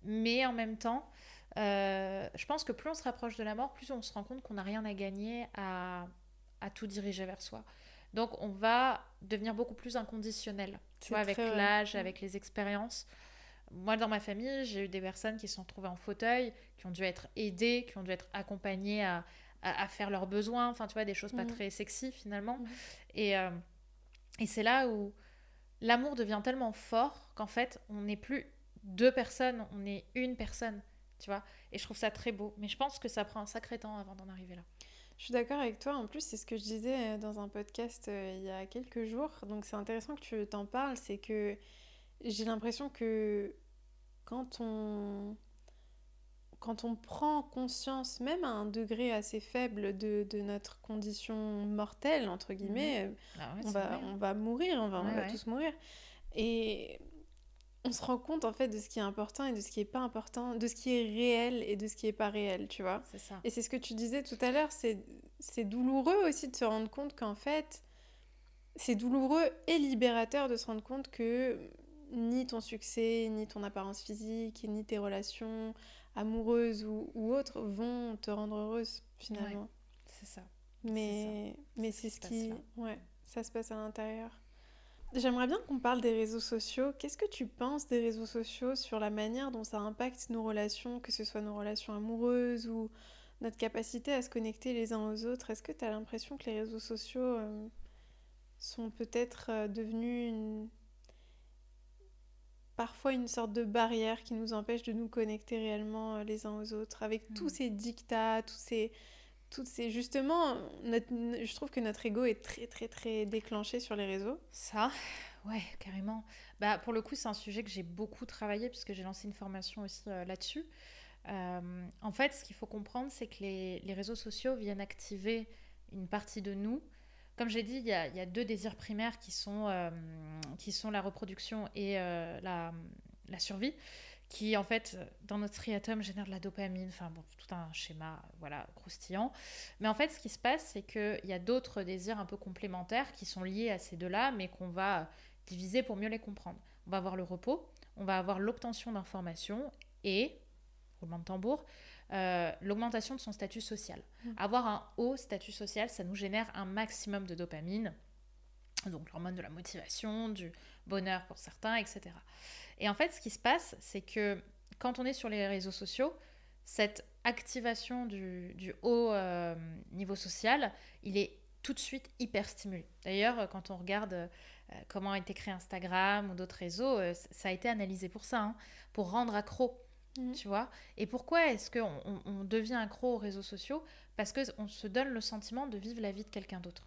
Mais en même temps, euh, je pense que plus on se rapproche de la mort, plus on se rend compte qu'on n'a rien à gagner à, à tout diriger vers soi. Donc on va devenir beaucoup plus inconditionnel, tu vois, avec très l'âge, Mm. avec les expériences. Moi, dans ma famille, j'ai eu des personnes qui se sont retrouvées en fauteuil, qui ont dû être aidées, qui ont dû être accompagnées à, à, à faire leurs besoins, enfin, tu vois, des choses pas Mhm. très sexy finalement. Mhm. Et, euh, et c'est là où l'amour devient tellement fort qu'en fait, on n'est plus deux personnes, on est une personne, tu vois. Et je trouve ça très beau. Mais je pense que ça prend un sacré temps avant d'en arriver là. Je suis d'accord avec toi. En plus, c'est ce que je disais euh, dans un podcast euh, il y a quelques jours. Donc, c'est intéressant que tu t'en parles. C'est que j'ai l'impression que quand on, quand on prend conscience, même à un degré assez faible, de, de notre condition mortelle, entre guillemets, euh, Ah ouais, on, va, on va mourir, on va, on va ouais. tous mourir. Et on se rend compte en fait de ce qui est important et de ce qui est pas important, de ce qui est réel et de ce qui est pas réel, tu vois. C'est ça. Et c'est ce que tu disais tout à l'heure, c'est c'est douloureux aussi de se rendre compte qu'en fait, c'est douloureux et libérateur de se rendre compte que ni ton succès, ni ton apparence physique, ni tes relations amoureuses ou, ou autres vont te rendre heureuse finalement. C'est ça. Mais, mais C'est c'est ce ce qui qui... Ouais, ça se passe à l'intérieur. J'aimerais bien qu'on parle des réseaux sociaux. Qu'est-ce que tu penses des réseaux sociaux sur la manière dont ça impacte nos relations, que ce soit nos relations amoureuses ou notre capacité à se connecter les uns aux autres? Est-ce que tu as l'impression que les réseaux sociaux euh, sont peut-être euh, devenus une- parfois une sorte de barrière qui nous empêche de nous connecter réellement euh, les uns aux autres? Avec tous ces dictats, tous ces toutes ces justement je trouve que notre ego est très très très déclenché sur les réseaux Ça, ouais, carrément. Bah, pour le coup, c'est un sujet que j'ai beaucoup travaillé puisque j'ai lancé une formation aussi euh, là-dessus. Euh, en fait, ce qu'il faut comprendre, c'est que les, les réseaux sociaux viennent activer une partie de nous. Comme j'ai dit, il y a, y a deux désirs primaires qui sont, euh, qui sont la reproduction et la, la survie, qui en fait, dans notre striatum, génèrent de la dopamine, enfin bon, tout un schéma voilà, croustillant. Mais en fait, ce qui se passe, c'est qu'il y a d'autres désirs un peu complémentaires qui sont liés à ces deux-là, mais qu'on va diviser pour mieux les comprendre. On va avoir le repos, on va avoir l'obtention d'informations et, roulement de tambour, euh, l'augmentation de son statut social. Mm. Avoir un haut statut social, ça nous génère un maximum de dopamine, donc l'hormone de la motivation, du bonheur pour certains, etc. Et en fait, ce qui se passe, c'est que quand on est sur les réseaux sociaux, cette activation du, du haut euh, niveau social, il est tout de suite hyper stimulé. D'ailleurs, quand on regarde euh, comment a été créé Instagram ou d'autres réseaux, euh, ça a été analysé pour ça, hein, pour rendre accro, Mhm. tu vois. Et pourquoi est-ce qu'on on, on devient accro aux réseaux sociaux? Parce qu'on se donne le sentiment de vivre la vie de quelqu'un d'autre.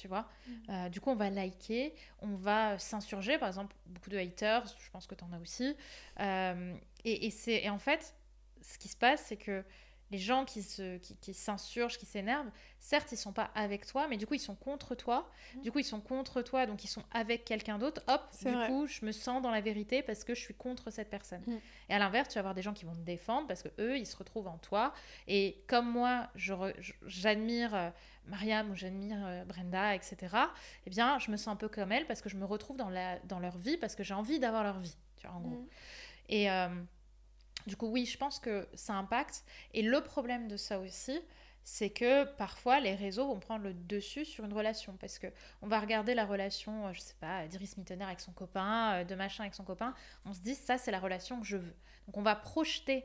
Tu vois Euh, Du coup, on va liker, on va s'insurger. Par exemple, beaucoup de haters, je pense que tu en as aussi. Euh, et, et en fait, ce qui se passe, c'est que les gens qui, se, qui, qui s'insurgent, qui s'énervent, certes, ils sont pas avec toi, mais du coup, ils sont contre toi. Mhm. Du coup, ils sont contre toi, donc ils sont avec quelqu'un d'autre. Hop, du vrai. coup, je me sens dans la vérité parce que je suis contre cette personne. Mhm. Et à l'inverse, tu vas avoir des gens qui vont te défendre parce que eux, ils se retrouvent en toi. Et comme moi, j'admire euh, Mariam ou j'admire euh, Brenda, etc. Eh bien, je me sens un peu comme elles parce que je me retrouve dans, la, dans leur vie parce que j'ai envie d'avoir leur vie. Tu vois, en gros. Mhm. Et euh, du coup, oui, je pense que ça impacte. Et le problème de ça aussi, c'est que parfois les réseaux vont prendre le dessus sur une relation parce que on va regarder la relation, euh, je sais pas, d'Iris Mittener avec son copain, euh, de machin avec son copain. On se dit ça, c'est la relation que je veux. Donc on va projeter.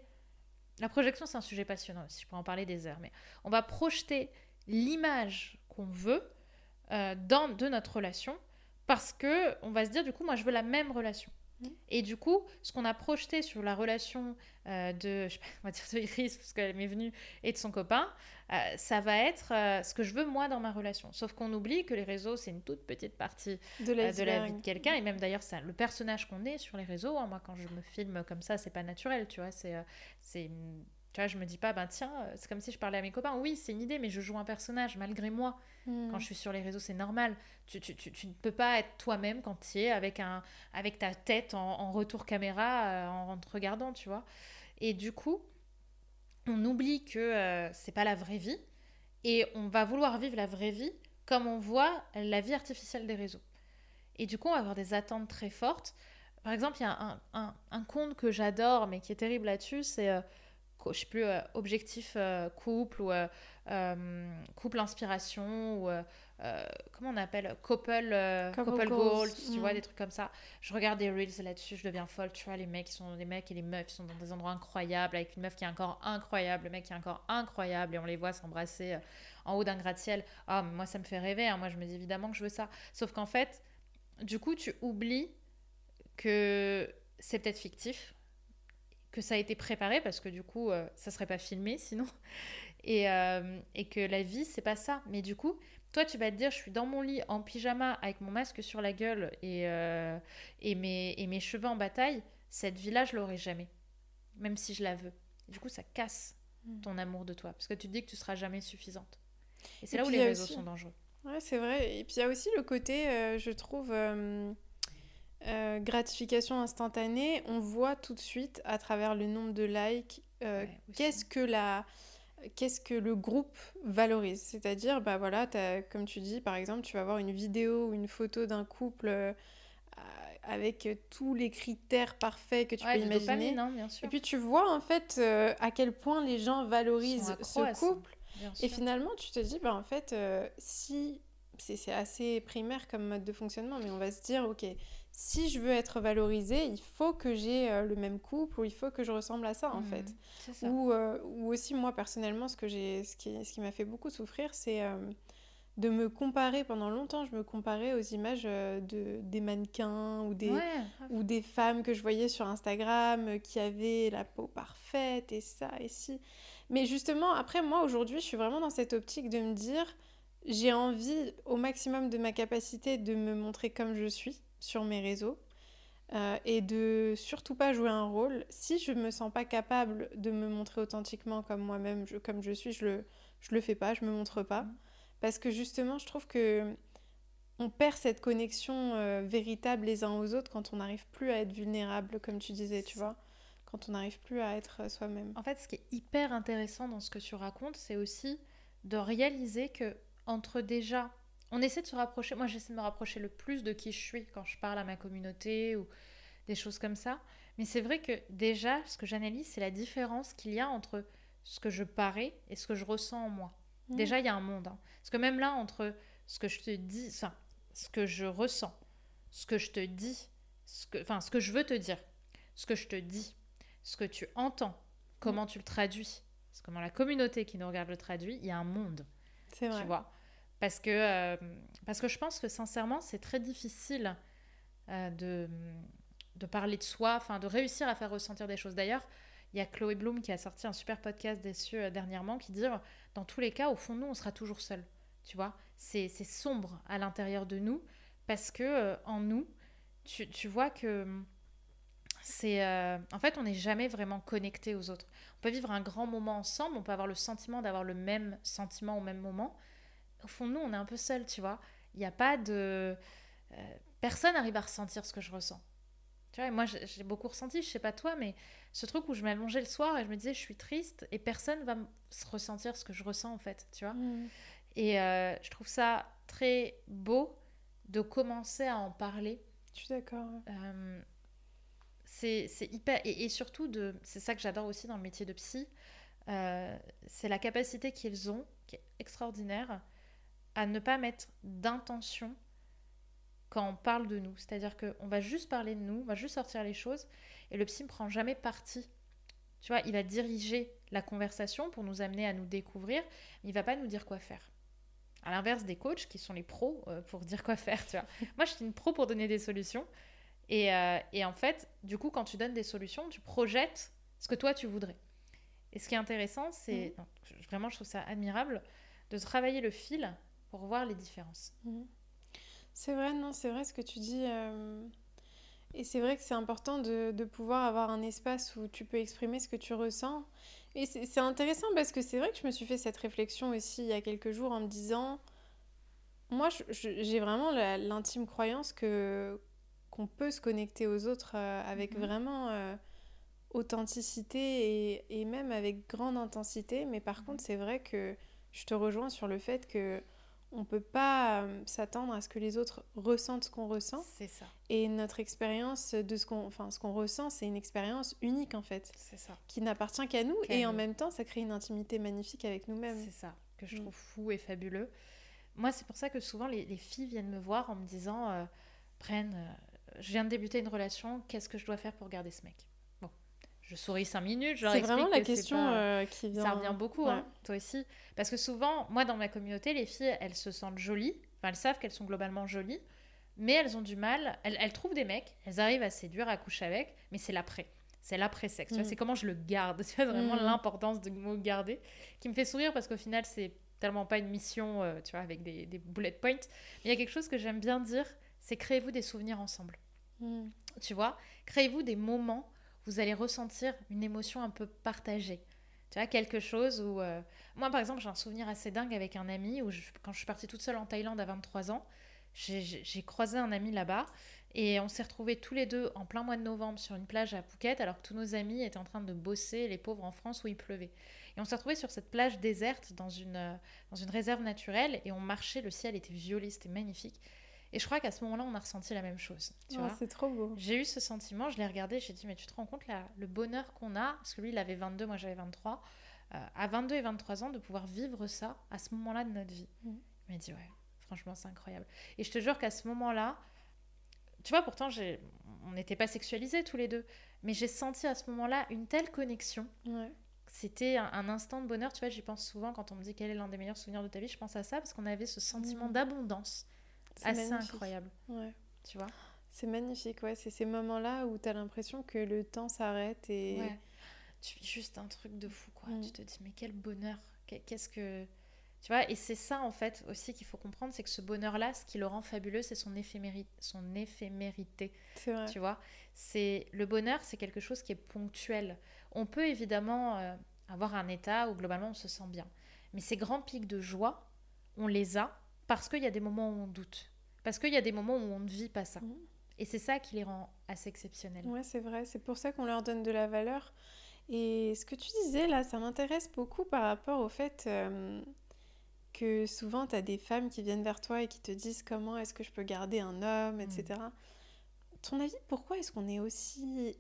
La projection, c'est un sujet passionnant aussi. Je pourrais en parler des heures, mais on va projeter l'image qu'on veut euh, dans de notre relation parce que on va se dire du coup, moi, je veux la même relation. Et du coup, ce qu'on a projeté sur la relation euh, de, je sais pas, on va dire de Iris, parce qu'elle m'est venue, et de son copain, euh, ça va être euh, ce que je veux moi dans ma relation. Sauf qu'on oublie que les réseaux, c'est une toute petite partie de la, de la vie de quelqu'un. Et même d'ailleurs, le personnage qu'on est sur les réseaux, hein, moi quand je me filme comme ça, c'est pas naturel, tu vois. C'est, c'est, tu vois, je me dis pas, ben tiens, c'est comme si je parlais à mes copains. Oui, c'est une idée, mais je joue un personnage malgré moi. Hmm. Quand je suis sur les réseaux, c'est normal. Tu, tu, tu, tu, ne peux pas être toi-même quand tu es avec, un, avec ta tête en, en retour caméra, en, en te regardant, tu vois. Et du coup, on oublie que euh, c'est pas la vraie vie et on va vouloir vivre la vraie vie comme on voit la vie artificielle des réseaux. Et du coup, on va avoir des attentes très fortes. Par exemple, il y a un, un, un conte que j'adore, mais qui est terrible là-dessus, c'est, euh, je sais plus, euh, objectif couple ou couple inspiration ou euh, comment on appelle couple, euh, couple, goals, tu vois, mm. des trucs comme ça. Je regarde des reels là-dessus, je deviens folle. Tu vois, les mecs, ils sont, les mecs et les meufs, ils sont dans des endroits incroyables, avec une meuf qui un corps incroyable, le mec qui un corps incroyable, et on les voit s'embrasser euh, en haut d'un gratte-ciel. Ah, moi, ça me fait rêver. Hein. Moi, je me dis évidemment que je veux ça. Sauf qu'en fait, du coup, tu oublies que c'est peut-être fictif, que ça a été préparé, parce que du coup, ça serait pas filmé sinon. Et, et que la vie, c'est pas ça. Mais du coup, toi, tu vas te dire, je suis dans mon lit en pyjama avec mon masque sur la gueule et, euh, et, mes, et mes cheveux en bataille. Cette vie-là, je l'aurai jamais. Même si je la veux. Du coup, ça casse hmm. ton amour de toi. Parce que tu te dis que tu seras jamais suffisante. Et c'est là où les réseaux sont dangereux. Ouais, c'est vrai. Et puis il y a aussi le côté, euh, je trouve, euh, gratification instantanée. On voit tout de suite à travers le nombre de likes qu'est-ce que la qu'est-ce que le groupe valorise. C'est-à-dire, bah voilà, comme tu dis, par exemple, tu vas voir une vidéo ou une photo d'un couple euh, avec tous les critères parfaits que tu peux imaginer. Hein, bien sûr. Et puis tu vois en fait euh, à quel point les gens valorisent ce couple. Et finalement, tu te dis, bah en fait, euh, si c'est assez primaire comme mode de fonctionnement, mais on va se dire, ok, si je veux être valorisée, il faut que j'ai euh, le même couple ou il faut que je ressemble à ça en mmh, fait. Ou, euh, ou aussi moi personnellement, ce, que ce qui, ce qui m'a fait beaucoup souffrir, c'est euh, de me comparer. Pendant longtemps, je me comparais aux images de, des mannequins ou des, ou des femmes que je voyais sur Instagram qui avaient la peau parfaite et ça et si. Mais justement, après moi aujourd'hui, je suis vraiment dans cette optique de me dire, j'ai envie au maximum de ma capacité de me montrer comme je suis sur mes réseaux euh, et de surtout pas jouer un rôle. Si je me sens pas capable de me montrer authentiquement comme moi-même, comme je suis, je le, je le fais pas, je me montre pas. Mm. Parce que justement, je trouve que on perd cette connexion euh, véritable les uns aux autres quand on n'arrive plus à être vulnérable, comme tu disais, tu vois quand on n'arrive plus à être soi-même. En fait, ce qui est hyper intéressant dans ce que tu racontes, c'est aussi de réaliser que entre déjà on essaie de se rapprocher. Moi, j'essaie de me rapprocher le plus de qui je suis quand je parle à ma communauté ou des choses comme ça. Mais c'est vrai que déjà, ce que j'analyse, c'est la différence qu'il y a entre ce que je parais et ce que je ressens en moi. Mmh. Déjà, il y a un monde. Hein. Parce que même là, entre ce que je te dis, enfin, ce que je ressens, ce que je te dis, ce que, enfin, ce que je veux te dire, ce que je te dis, ce que tu entends, comment mmh. tu le traduis, comment la communauté qui nous regarde le traduit, il y a un monde. C'est vrai. Tu vois parce que, euh, parce que je pense que sincèrement, c'est très difficile euh, de, de parler de soi, enfin de réussir à faire ressentir des choses. D'ailleurs, il y a Chloé Bloom qui a sorti un super podcast cieux euh, dernièrement qui dit dans tous les cas, au fond, nous, on sera toujours seuls. Tu vois, c'est sombre à l'intérieur de nous parce que en nous, tu, tu, vois que c'est. en fait, on n'est jamais vraiment connecté aux autres. On peut vivre un grand moment ensemble, on peut avoir le sentiment d'avoir le même sentiment au même moment, au fond de nous, on est un peu seul, tu vois. Il n'y a pas de. Euh, personne n'arrive à ressentir ce que je ressens. Tu vois, moi, j'ai beaucoup ressenti, je sais pas toi, mais ce truc où je m'allongeais le soir et je me disais, je suis triste, et personne va ressentir ce que je ressens, en fait, tu vois. Mm. Et euh, je trouve ça très beau de commencer à en parler. Je suis d'accord. Euh, c'est hyper. Et, et surtout, de... c'est ça que j'adore aussi dans le métier de psy, c'est la capacité qu'ils ont, qui est extraordinaire, à ne pas mettre d'intention quand on parle de nous. C'est-à-dire qu'on va juste parler de nous, on va juste sortir les choses, et le psy ne prend jamais parti. Tu vois, il va diriger la conversation pour nous amener à nous découvrir, mais il va pas nous dire quoi faire. À l'inverse des coachs qui sont les pros euh, pour dire quoi faire, tu vois. Moi, je suis une pro pour donner des solutions. Et, euh, et, en fait, du coup, quand tu donnes des solutions, tu projettes ce que toi, tu voudrais. Et ce qui est intéressant, c'est mmh. vraiment, je trouve ça admirable de travailler le fil pour voir les différences. Mmh. C'est vrai, non, c'est vrai ce que tu dis. Euh, et c'est vrai que c'est important de, de, pouvoir avoir un espace où tu peux exprimer ce que tu ressens. Et c'est intéressant parce que c'est vrai que je me suis fait cette réflexion aussi il y a quelques jours en me disant, moi j'ai vraiment l'intime croyance que qu'on peut se connecter aux autres euh, avec mmh. vraiment euh, authenticité et, et, même avec grande intensité. Mais par mmh. contre, c'est vrai que je te rejoins sur le fait que on peut pas euh, s'attendre à ce que les autres ressentent ce qu'on ressent. C'est ça. Et notre expérience de ce qu'on enfin, ce qu'on ressent, c'est une expérience unique en fait. C'est ça. Qui n'appartient qu'à nous et en même temps, ça crée une intimité magnifique avec nous-mêmes. C'est ça que je mm. trouve fou et fabuleux. Moi, c'est pour ça que souvent les, les, filles viennent me voir en me disant euh, Prenne, euh, je viens de débuter une relation, qu'est-ce que je dois faire pour garder ce mec? Je souris cinq minutes. C'est vraiment la question euh, qui vient. Ça revient beaucoup, hein, toi aussi. Parce que souvent, moi, dans ma communauté, les filles, elles se sentent jolies. Enfin, elles savent qu'elles sont globalement jolies. Mais elles ont du mal. Elles, elles trouvent des mecs. Elles arrivent à séduire, à coucher avec. Mais c'est l'après. C'est l'après-sexe. Mm. C'est comment je le garde. C'est vraiment mm. l'importance de mot garder. Qui me fait sourire parce qu'au final, c'est tellement pas une mission, euh, tu vois, avec des, des bullet points. Mais il y a quelque chose que j'aime bien dire c'est créez-vous des souvenirs ensemble. Mm. Tu vois Créez-vous des moments vous allez ressentir une émotion un peu partagée. Tu vois, quelque chose où... Euh, moi, par exemple, j'ai un souvenir assez dingue avec un ami, où quand je suis partie toute seule en Thaïlande à 23 ans, j'ai croisé un ami là-bas, et on s'est retrouvés tous les deux en plein mois de novembre sur une plage à Phuket, alors que tous nos amis étaient en train de bosser, les pauvres en France, où il pleuvait. Et on s'est retrouvés sur cette plage déserte, dans une, euh, dans une réserve naturelle, et on marchait, le ciel était violet, c'était magnifique. Et je crois qu'à ce moment-là, on a ressenti la même chose. Tu c'est trop beau. J'ai eu ce sentiment, je l'ai regardé, j'ai dit, mais tu te rends compte là, le bonheur qu'on a, parce que lui, il avait 22, moi j'avais 23, euh, à 22 et 23 ans, de pouvoir vivre ça à ce moment-là de notre vie. Mm. Il m'a dit, ouais, franchement, c'est incroyable. Et je te jure qu'à ce moment-là, tu vois, pourtant, on n'était pas sexualisés tous les deux, mais j'ai senti à ce moment-là une telle connexion. C'était un, instant de bonheur, tu vois, j'y pense souvent quand on me dit quel est l'un des meilleurs souvenirs de ta vie, je pense à ça parce qu'on avait ce sentiment mm. d'abondance assez incroyable. Ouais. Tu vois? C'est magnifique, ouais. C'est ces moments-là où tu as l'impression que le temps s'arrête et. Ouais. Tu vis juste un truc de fou, quoi. Mm. Tu te dis, mais quel bonheur Qu'est-ce que. Tu vois, et c'est ça en fait aussi qu'il faut comprendre, c'est que ce bonheur-là, ce qui le rend fabuleux, c'est son, éphéméri... son éphémérité. Vrai. Tu vois, c'est le bonheur, c'est quelque chose qui est ponctuel. On peut évidemment euh, avoir un état où globalement on se sent bien, mais ces grands pics de joie, on les a parce qu'il y a des moments où on doute. Parce qu'il y a des moments où on ne vit pas ça. Mmh. Et c'est ça qui les rend assez exceptionnels. Ouais, c'est vrai. C'est pour ça qu'on leur donne de la valeur. Et ce que tu disais là, ça m'intéresse beaucoup par rapport au fait euh, que souvent tu as des femmes qui viennent vers toi et qui te disent comment est-ce que je peux garder un homme, etc. Mmh. Ton avis, pourquoi est-ce qu'on est aussi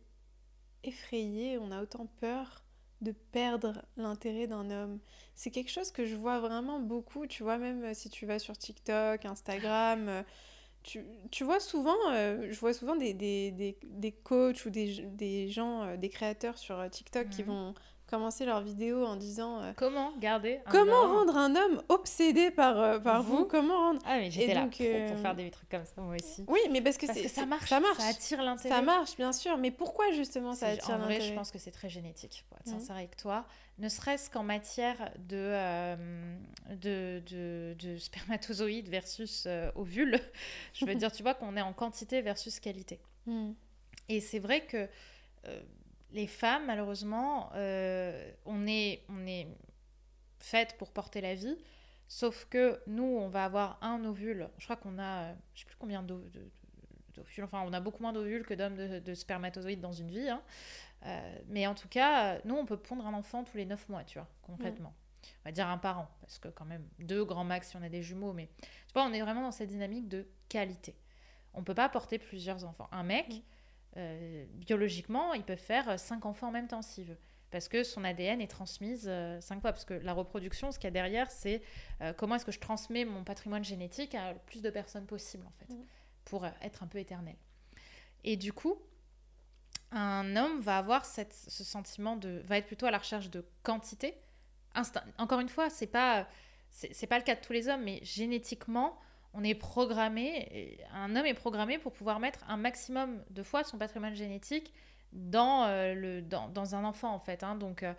effrayé, on a autant peur de perdre l'intérêt d'un homme. C'est quelque chose que je vois vraiment beaucoup, tu vois, même euh, si tu vas sur TikTok, Instagram, euh, tu, tu vois souvent, euh, je vois souvent des, des, des, des coachs ou des, des gens, des créateurs sur TikTok qui mhm. vont commencer leur vidéo en disant euh, comment garder comment rendre un homme obsédé par euh, par vous, comment rendre? Ah mais j'étais là pour, pour, euh, faire des trucs comme ça moi aussi. Oui mais parce que, parce que ça marche ça marche. ça attire l'intérêt. ça marche bien sûr mais pourquoi justement ça attire l'intérêt en vrai je pense que c'est très génétique pour être mmh. sincère avec toi. Ne serait-ce qu'en matière de, de, de, de, spermatozoïdes versus ovules je veux dire tu vois qu'on est en quantité versus qualité. Mmh. et c'est vrai que les femmes, malheureusement, euh, on est, on est faites pour porter la vie. Sauf que nous, on va avoir un ovule. Je crois qu'on a, je sais plus combien d'ovules. Enfin, on a beaucoup moins d'ovules que d'hommes de, spermatozoïdes dans une vie. Hein. Euh, mais en tout cas, nous, on peut pondre un enfant tous les 9 mois, tu vois, complètement. On va dire un par an, parce que quand même, deux grands max si on a des jumeaux. Mais tu vois, on est vraiment dans cette dynamique de qualité. On peut pas porter plusieurs enfants. Un mec, euh, biologiquement, il peut faire cinq enfants en même temps s'il veut. Parce que son ADN est transmise euh, cinq fois. Parce que la reproduction, ce qu'il y a derrière, c'est euh, comment est-ce que je transmets mon patrimoine génétique à le plus de personnes possible, en fait, mmh. pour être un peu éternel. Et du coup, un homme va avoir cette, ce sentiment de. va être plutôt à la recherche de quantité. Encore une fois, c'est pas. C'est pas le cas de tous les hommes, mais génétiquement, on est programmé, un homme est programmé pour pouvoir mettre un maximum de fois son patrimoine génétique dans, euh, le, dans, un enfant en fait. Hein. Donc euh,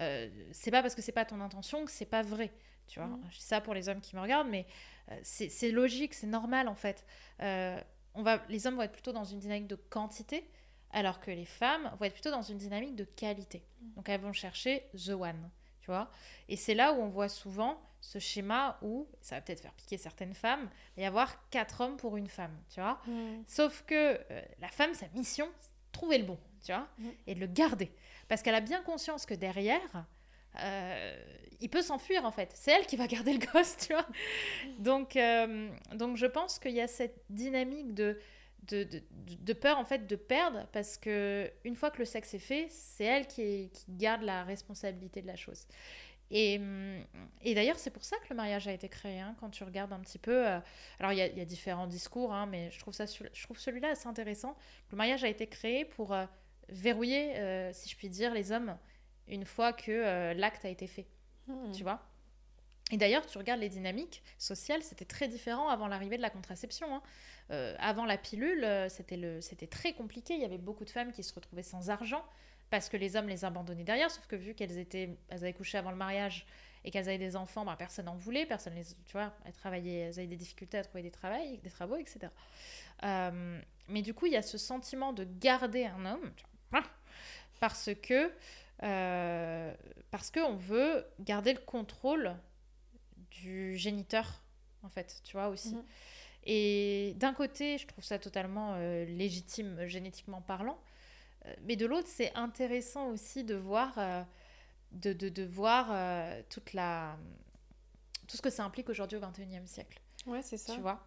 euh, c'est pas parce que c'est pas ton intention que c'est pas vrai. Tu vois, Mhm. je dis ça pour les hommes qui me regardent, mais euh, c'est logique, c'est normal en fait. On va, les hommes vont être plutôt dans une dynamique de quantité, alors que les femmes vont être plutôt dans une dynamique de qualité. Donc elles vont chercher the one, tu vois. Et c'est là où on voit souvent ce schéma où, ça va peut-être faire piquer certaines femmes, il va y avoir quatre hommes pour une femme, tu vois. Mm. Sauf que euh, la femme, sa mission, c'est de trouver le bon, tu vois, Mhm. et de le garder. Parce qu'elle a bien conscience que derrière, euh, il peut s'enfuir en fait. C'est elle qui va garder le gosse, tu vois. Donc, euh, donc je pense qu'il y a cette dynamique de, de, de, de peur en fait de perdre parce que une fois que le sexe est fait, c'est elle qui, est- qui garde la responsabilité de la chose. Et, hum, et d'ailleurs, c'est pour ça que le mariage a été créé. hein, quand tu regardes un petit peu, euh, alors il y, a- il y a différents discours, hein, mais je trouve, ça, je trouve celui-là assez intéressant. Le mariage a été créé pour euh, verrouiller, euh, si je puis dire, les hommes une fois que l'acte a été fait Mm. tu vois? Et d'ailleurs, tu regardes les dynamiques sociales, c'était très différent avant l'arrivée de la contraception. hein. Euh, avant la pilule, euh, c'était très compliqué. Il y avait beaucoup de femmes qui se retrouvaient sans argent parce que les hommes les abandonnaient derrière. Sauf que vu qu'elles étaient, avaient couché avant le mariage et qu'elles avaient des enfants, ben, personne n'en voulait, personne les, tu vois, elles travaillaient, elles avaient des difficultés à trouver des travaux, etc. Euh, mais du coup, il y a ce sentiment de garder un homme vois, parce que parce qu'on veut garder le contrôle du géniteur, en fait, tu vois aussi. Mhm. Et d'un côté, je trouve ça totalement euh, légitime, euh, génétiquement parlant, Euh, mais de l'autre, c'est intéressant aussi de voir, euh, de, de, de voir toute la, tout ce que ça implique aujourd'hui au XXIe siècle Ouais, c'est ça. tu vois?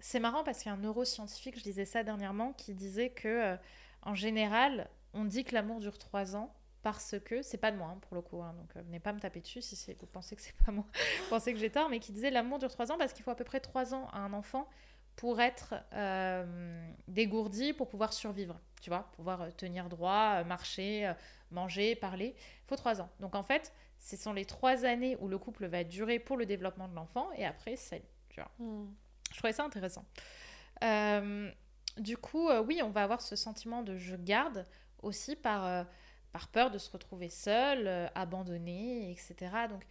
C'est marrant parce qu'il y a un neuroscientifique, je disais ça dernièrement, qui disait que en général, on dit que l'amour dure trois ans parce que c'est pas de moi hein, pour le coup, hein, donc euh, venez pas me taper dessus si vous pensez que c'est pas moi, vous pensez que j'ai tort, mais qui disait l'amour dure trois ans parce qu'il faut à peu près trois ans à un enfant pour être euh, dégourdi, pour pouvoir survivre, tu vois, pouvoir euh, tenir droit, euh, marcher, manger, parler. Il faut trois ans. Donc en fait, ce sont les trois années où le couple va durer pour le développement de l'enfant et après, c'est, tu vois. Mm. Je trouvais ça intéressant. Euh, du coup, oui, on va avoir ce sentiment de je garde aussi par, par peur de se retrouver seul, euh, abandonné, etc. Donc,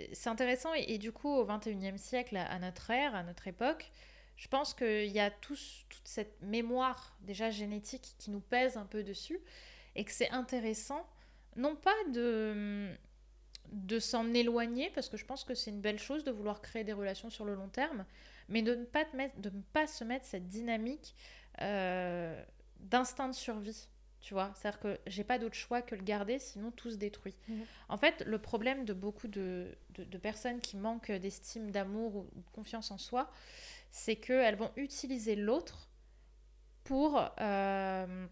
euh, c'est intéressant. Et, du coup, au 21e siècle, à, notre ère, à notre époque, je pense qu'il y a toute cette mémoire déjà génétique qui nous pèse un peu dessus et que c'est intéressant, non pas de, s'en éloigner, parce que je pense que c'est une belle chose de vouloir créer des relations sur le long terme, mais de ne pas, te mettre, de ne pas se mettre cette dynamique euh, d'instinct de survie. Tu vois, c'est-à-dire que j'ai pas d'autre choix que le garder, sinon tout se détruit. Mhm. En fait, le problème de beaucoup de, de- de personnes qui manquent d'estime, d'amour ou de confiance en soi, c'est qu'elles vont utiliser l'autre pour. euh,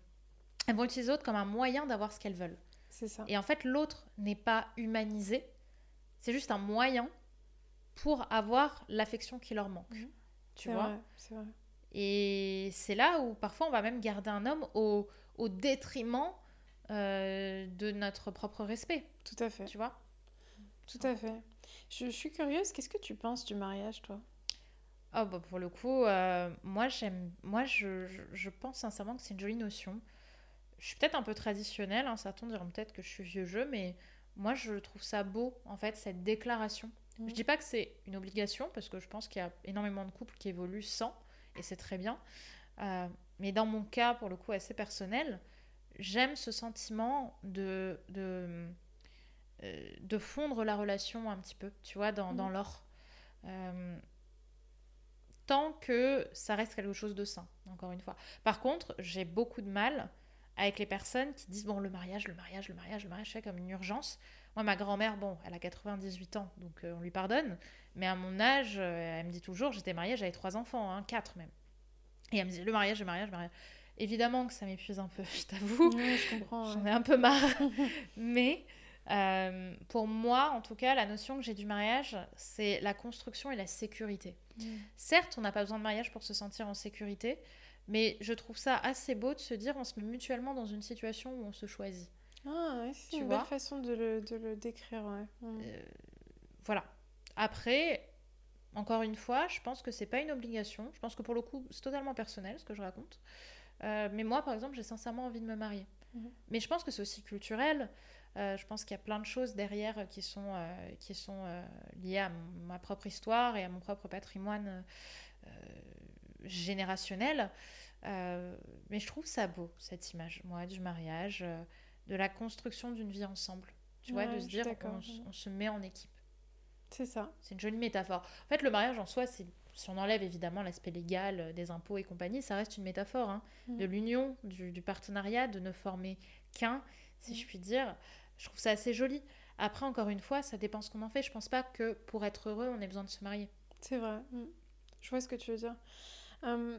elles vont utiliser l'autre comme un moyen d'avoir ce qu'elles veulent. C'est ça. Et en fait, l'autre n'est pas humanisé, c'est juste un moyen pour avoir l'affection qui leur manque. Mhm. Tu vois vrai, c'est vrai. Et c'est là où parfois on va même garder un homme au, au détriment euh, de notre propre respect. Tout à fait. Tu vois? Tout à fait. Je, je suis curieuse, qu'est-ce que tu penses du mariage, toi? Oh, bah, pour le coup, euh, moi, j'aime, moi je, je, je pense sincèrement que c'est une jolie notion. Je suis peut-être un peu traditionnelle, hein, certains diront peut-être que je suis vieux jeu, mais moi je trouve ça beau, en fait, cette déclaration. Mhm. Je dis pas que c'est une obligation, parce que je pense qu'il y a énormément de couples qui évoluent sans, et c'est très bien. Euh, mais dans mon cas, pour le coup, assez personnel, j'aime ce sentiment de, de, euh, de fondre la relation un petit peu, tu vois, dans, dans l'or. Euh, tant que ça reste quelque chose de sain, encore une fois. Par contre, j'ai beaucoup de mal avec les personnes qui disent bon le mariage, le mariage, le mariage, le mariage, c'est comme une urgence. Moi, ma grand-mère, bon, elle a 98 ans, donc euh, on lui pardonne. Mais à mon âge, euh, elle me dit toujours, j'étais mariée, j'avais trois enfants, hein, quatre même. Et elle me dit le mariage, le mariage, le mariage. Évidemment que ça m'épuise un peu, je t'avoue. Ouais, je comprends. J'en ai un peu marre. Mais euh, pour moi, en tout cas, la notion que j'ai du mariage, c'est la construction et la sécurité. Certes, on n'a pas besoin de mariage pour se sentir en sécurité, mais je trouve ça assez beau de se dire on se met mutuellement dans une situation où on se choisit. Ah, ouais, c'est une vois belle façon de le, de le décrire, ouais. Mm. Euh, voilà. Après, encore une fois, je pense que c'est pas une obligation. Je pense que pour le coup, c'est totalement personnel ce que je raconte. Euh, mais moi, par exemple, j'ai sincèrement envie de me marier. Mhm. Mais je pense que c'est aussi culturel. je pense qu'il y a plein de choses derrière qui sont, qui sont liées à ma propre histoire et à mon propre patrimoine générationnel. mais je trouve ça beau, cette image, moi, du mariage, de la construction d'une vie ensemble. Tu vois, de se dire, on, se met en équipe. C'est ça. C'est une jolie métaphore. En fait, le mariage en soi, si on enlève évidemment l'aspect légal euh, des impôts et compagnie, ça reste une métaphore hein, mm. de l'union, du, partenariat, de ne former qu'un, si mm. je puis dire. Je trouve ça assez joli. Après, encore une fois, ça dépend ce qu'on en fait. Je pense pas que pour être heureux, on ait besoin de se marier. C'est vrai. Mm. Je vois ce que tu veux dire. Hum,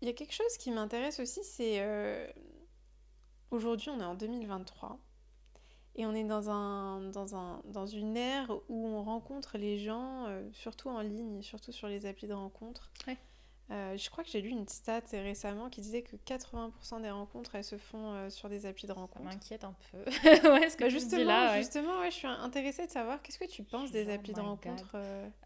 il y a quelque chose qui m'intéresse aussi, c'est euh, aujourd'hui, on est en 2023. Et on est dans, un, dans, un, dans une ère où on rencontre les gens, euh, surtout en ligne, surtout sur les applis de rencontre. Euh, je crois que j'ai lu une stat récemment qui disait que 80% des rencontres, elles se font euh, sur des applis de rencontre. Ça m'inquiète un peu. ouais, ce que bah, justement, là, justement ouais, je suis intéressée de savoir qu'est-ce que tu penses des oh applis de rencontre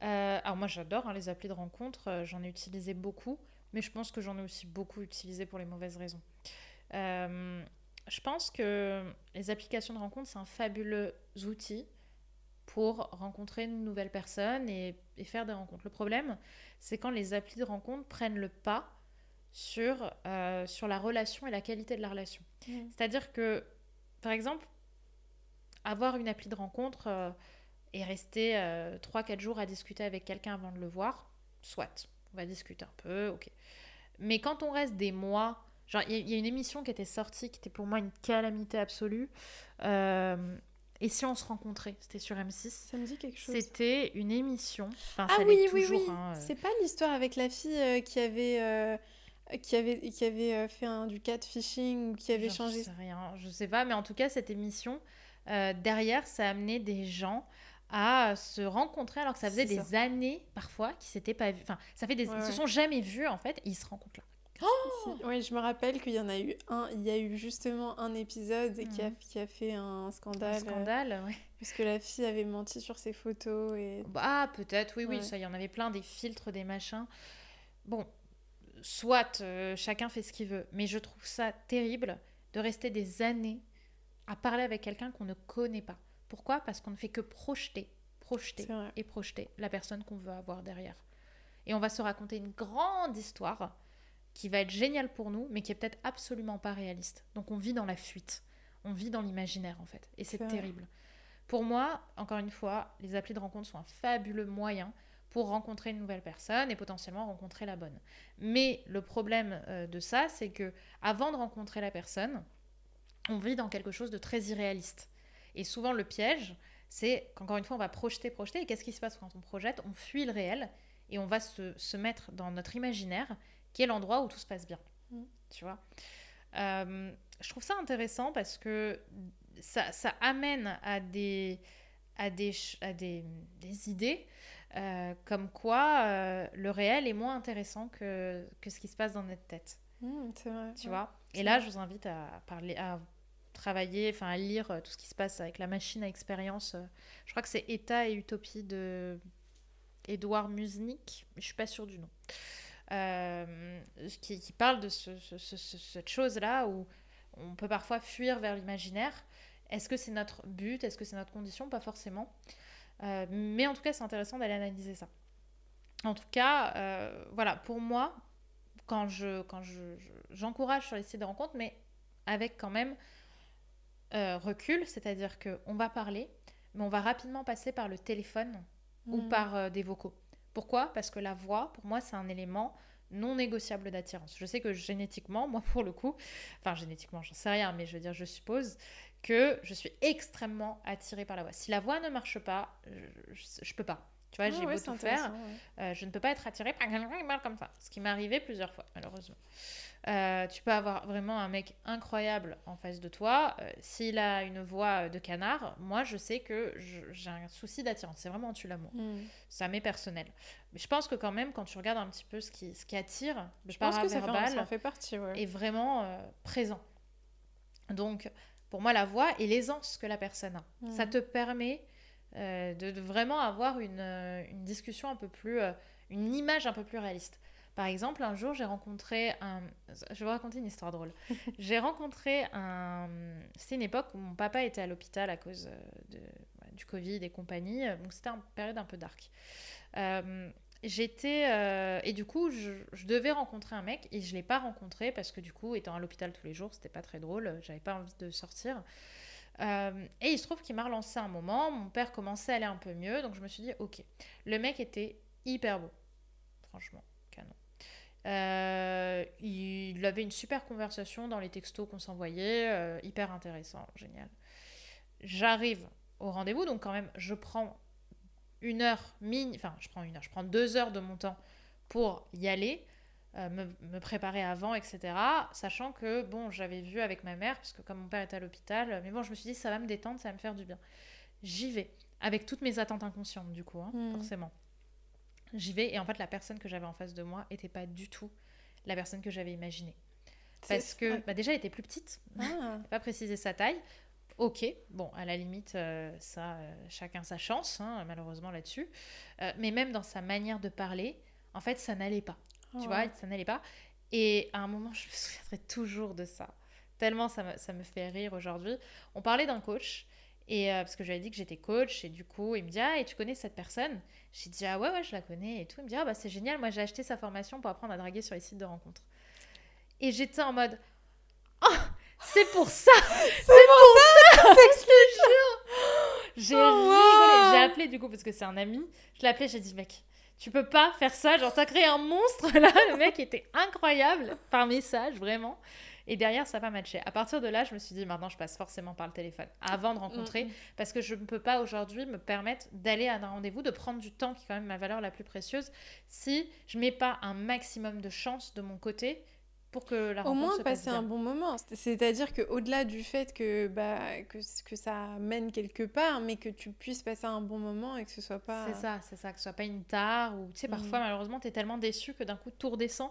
Alors moi, j'adore hein, les applis de rencontre. J'en ai utilisé beaucoup, mais je pense que j'en ai aussi beaucoup utilisé pour les mauvaises raisons je pense que les applications de rencontre, c'est un fabuleux outil pour rencontrer une nouvelle personne et, faire des rencontres. Le problème, c'est quand les applis de rencontre prennent le pas sur, euh, sur la relation et la qualité de la relation. Mmh. C'est-à-dire que, par exemple, avoir une appli de rencontre euh, et rester 3-4 euh, jours à discuter avec quelqu'un avant de le voir, soit, on va discuter un peu, ok. Mais quand on reste des mois Genre, il y, a une émission qui était sortie, qui était pour moi une calamité absolue. Euh, et si on se rencontrait C'était sur M6. Ça me dit quelque chose. C'était une émission. ah oui, oui, oui. Hein, euh. C'est pas l'histoire avec la fille euh, qui avait. qui avait, qui avait fait un, du catfishing ou qui avait changé. Je sais rien, je sais pas, mais en tout cas, cette émission, derrière, ça a amené des gens à se rencontrer alors que ça faisait des années parfois qu'ils s'étaient pas vus. Enfin, ça fait des... ils se sont jamais vus en fait, et ils se rencontrent là. Oh oui, je me rappelle qu'il y en a eu un, il y a eu justement un épisode qui, a, qui a fait un scandale. Un scandale, euh, oui. Puisque la fille avait menti sur ses photos. Et... Bah, peut-être, oui, oui, ça, il y en avait plein, des filtres, des machins. Bon, soit euh, chacun fait ce qu'il veut, mais je trouve ça terrible de rester des années à parler avec quelqu'un qu'on ne connaît pas. Pourquoi? Parce qu'on ne fait que projeter, projeter et projeter la personne qu'on veut avoir derrière. Et on va se raconter une grande histoire qui va être génial pour nous, mais qui est peut-être absolument pas réaliste. Donc on vit dans la fuite, on vit dans l'imaginaire en fait, et c'est terrible. Pour moi, encore une fois, les applis de rencontre sont un fabuleux moyen pour rencontrer une nouvelle personne et potentiellement rencontrer la bonne. Mais le problème euh, de ça, c'est que avant de rencontrer la personne, on vit dans quelque chose de très irréaliste. Et souvent le piège, c'est qu'encore une fois, on va projeter, projeter. Et qu'est-ce qui se passe quand on projette? On fuit le réel et on va se, se mettre dans notre imaginaire qui est l'endroit où tout se passe bien. Mm. Tu vois? Euh, Je trouve ça intéressant parce que ça, ça amène à des, à des, à des, des idées euh, comme quoi euh, le réel est moins intéressant que, que ce qui se passe dans notre tête. Mm, vrai. Tu vois? Et là, je vous invite à parler, à travailler, enfin à lire tout ce qui se passe avec la machine à expérience. Je crois que c'est État et Utopie de Édouard Musnik, je suis pas sûre du nom. Euh, qui, parle de cette chose-là où on peut parfois fuir vers l'imaginaire. Est-ce que c'est notre but? Est-ce que c'est notre condition? Pas forcément. Euh, mais en tout cas, c'est intéressant d'aller analyser ça. En tout cas, euh, voilà, pour moi, quand je quand je, j'encourage sur les sites de rencontres, mais avec quand même recul, c'est-à-dire qu'on va parler, mais on va rapidement passer par le téléphone ou mmh. par des vocaux. Pourquoi? Parce que la voix, pour moi, c'est un élément non négociable d'attirance. Je sais que génétiquement, moi pour le coup, enfin génétiquement, j'en sais rien, mais je veux dire, je suppose que je suis extrêmement attirée par la voix. Si la voix ne marche pas, je, je peux pas. Tu vois, ah j'ai beau tout faire, euh, je ne peux pas être attirée par quelqu'un qui parle comme ça. Ce qui m'est arrivé plusieurs fois, malheureusement. Euh, tu peux avoir vraiment un mec incroyable en face de toi. Euh, s'il a une voix de canard, moi, je sais que j'ai un souci d'attirance. C'est vraiment tue l'amour. Hmm. Ça m'est personnel. Mais je pense que quand même, quand tu regardes un petit peu ce qui, ce qui attire, je pense que ça fait, fait partie, est vraiment présent. Donc, pour moi, la voix et l'aisance que la personne a. Ça hmm. te permet euh, de, vraiment avoir une, euh, une, discussion un peu plus, euh, une image un peu plus réaliste. Par exemple, un jour, j'ai rencontré un. Je vais vous raconter une histoire drôle. j'ai rencontré un. C'était une époque où mon papa était à l'hôpital à cause euh, de, du Covid et compagnie. Donc, c'était une période un peu dark. Euh, j'étais. Euh, et du coup, je, je, devais rencontrer un mec et je ne l'ai pas rencontré parce que, du coup, étant à l'hôpital tous les jours, c'était pas très drôle. J'avais pas envie de sortir. Euh, et il se trouve qu'il m'a relancé un moment. Mon père commençait à aller un peu mieux. Donc, je me suis dit, ok. Le mec était hyper beau. Franchement. Euh, il avait une super conversation dans les textos qu'on s'envoyait, euh, hyper intéressant, génial. J'arrive au rendez-vous, donc quand même, je prends une heure, mini, enfin, je prends une heure, je prends deux heures de mon temps pour y aller, euh, me, me, préparer avant, etc. Sachant que, bon, j'avais vu avec ma mère, parce que comme mon père était à l'hôpital, mais bon, je me suis dit, ça va me détendre, ça va me faire du bien. J'y vais, avec toutes mes attentes inconscientes, du coup, hein, mmh. forcément. J'y vais et en fait la personne que j'avais en face de moi était pas du tout la personne que j'avais imaginée. Parce que bah, déjà elle était plus petite, ah. pas précisé sa taille. Ok, bon, à la limite, euh, ça, euh, chacun sa chance, hein, malheureusement là-dessus. Euh, mais même dans sa manière de parler, en fait, ça n'allait pas. Tu oh. vois, ça n'allait pas. Et à un moment, je me souviendrai toujours de ça. Tellement ça me, ça me fait rire aujourd'hui. On parlait d'un coach et euh, parce que j'avais dit que j'étais coach, et du coup, il me dit Ah, et tu connais cette personne? J'ai dit Ah, ouais, ouais, je la connais et tout. Il me dit Ah, bah, c'est génial, moi j'ai acheté sa formation pour apprendre à draguer sur les sites de rencontres. Et j'étais en mode Oh, c'est pour ça C'est pour, ça, ça Je te jure J'ai oh, rigolé. J'ai appelé du coup, parce que c'est un ami, je l'ai appelé, j'ai dit Mec, tu peux pas faire ça, genre t'as créé un monstre là. Le mec était incroyable par message, vraiment. Et derrière, ça n'a pas matché. À partir de là, je me suis dit, maintenant, je passe forcément par le téléphone avant de rencontrer, mm, mm. parce que je ne peux pas aujourd'hui me permettre d'aller à un rendez-vous, de prendre du temps, qui est quand même ma valeur la plus précieuse, si je mets pas un maximum de chance de mon côté pour que la Au moins passer un bon moment. C'est-à-dire qu'au-delà du fait que, bah, que, que ça mène quelque part, mais que tu puisses passer un bon moment et que ce soit pas... C'est ça, c'est ça, que ce soit pas une tare, ou tu sais, parfois, mm. malheureusement, tu es tellement déçu que d'un coup, tout redescend.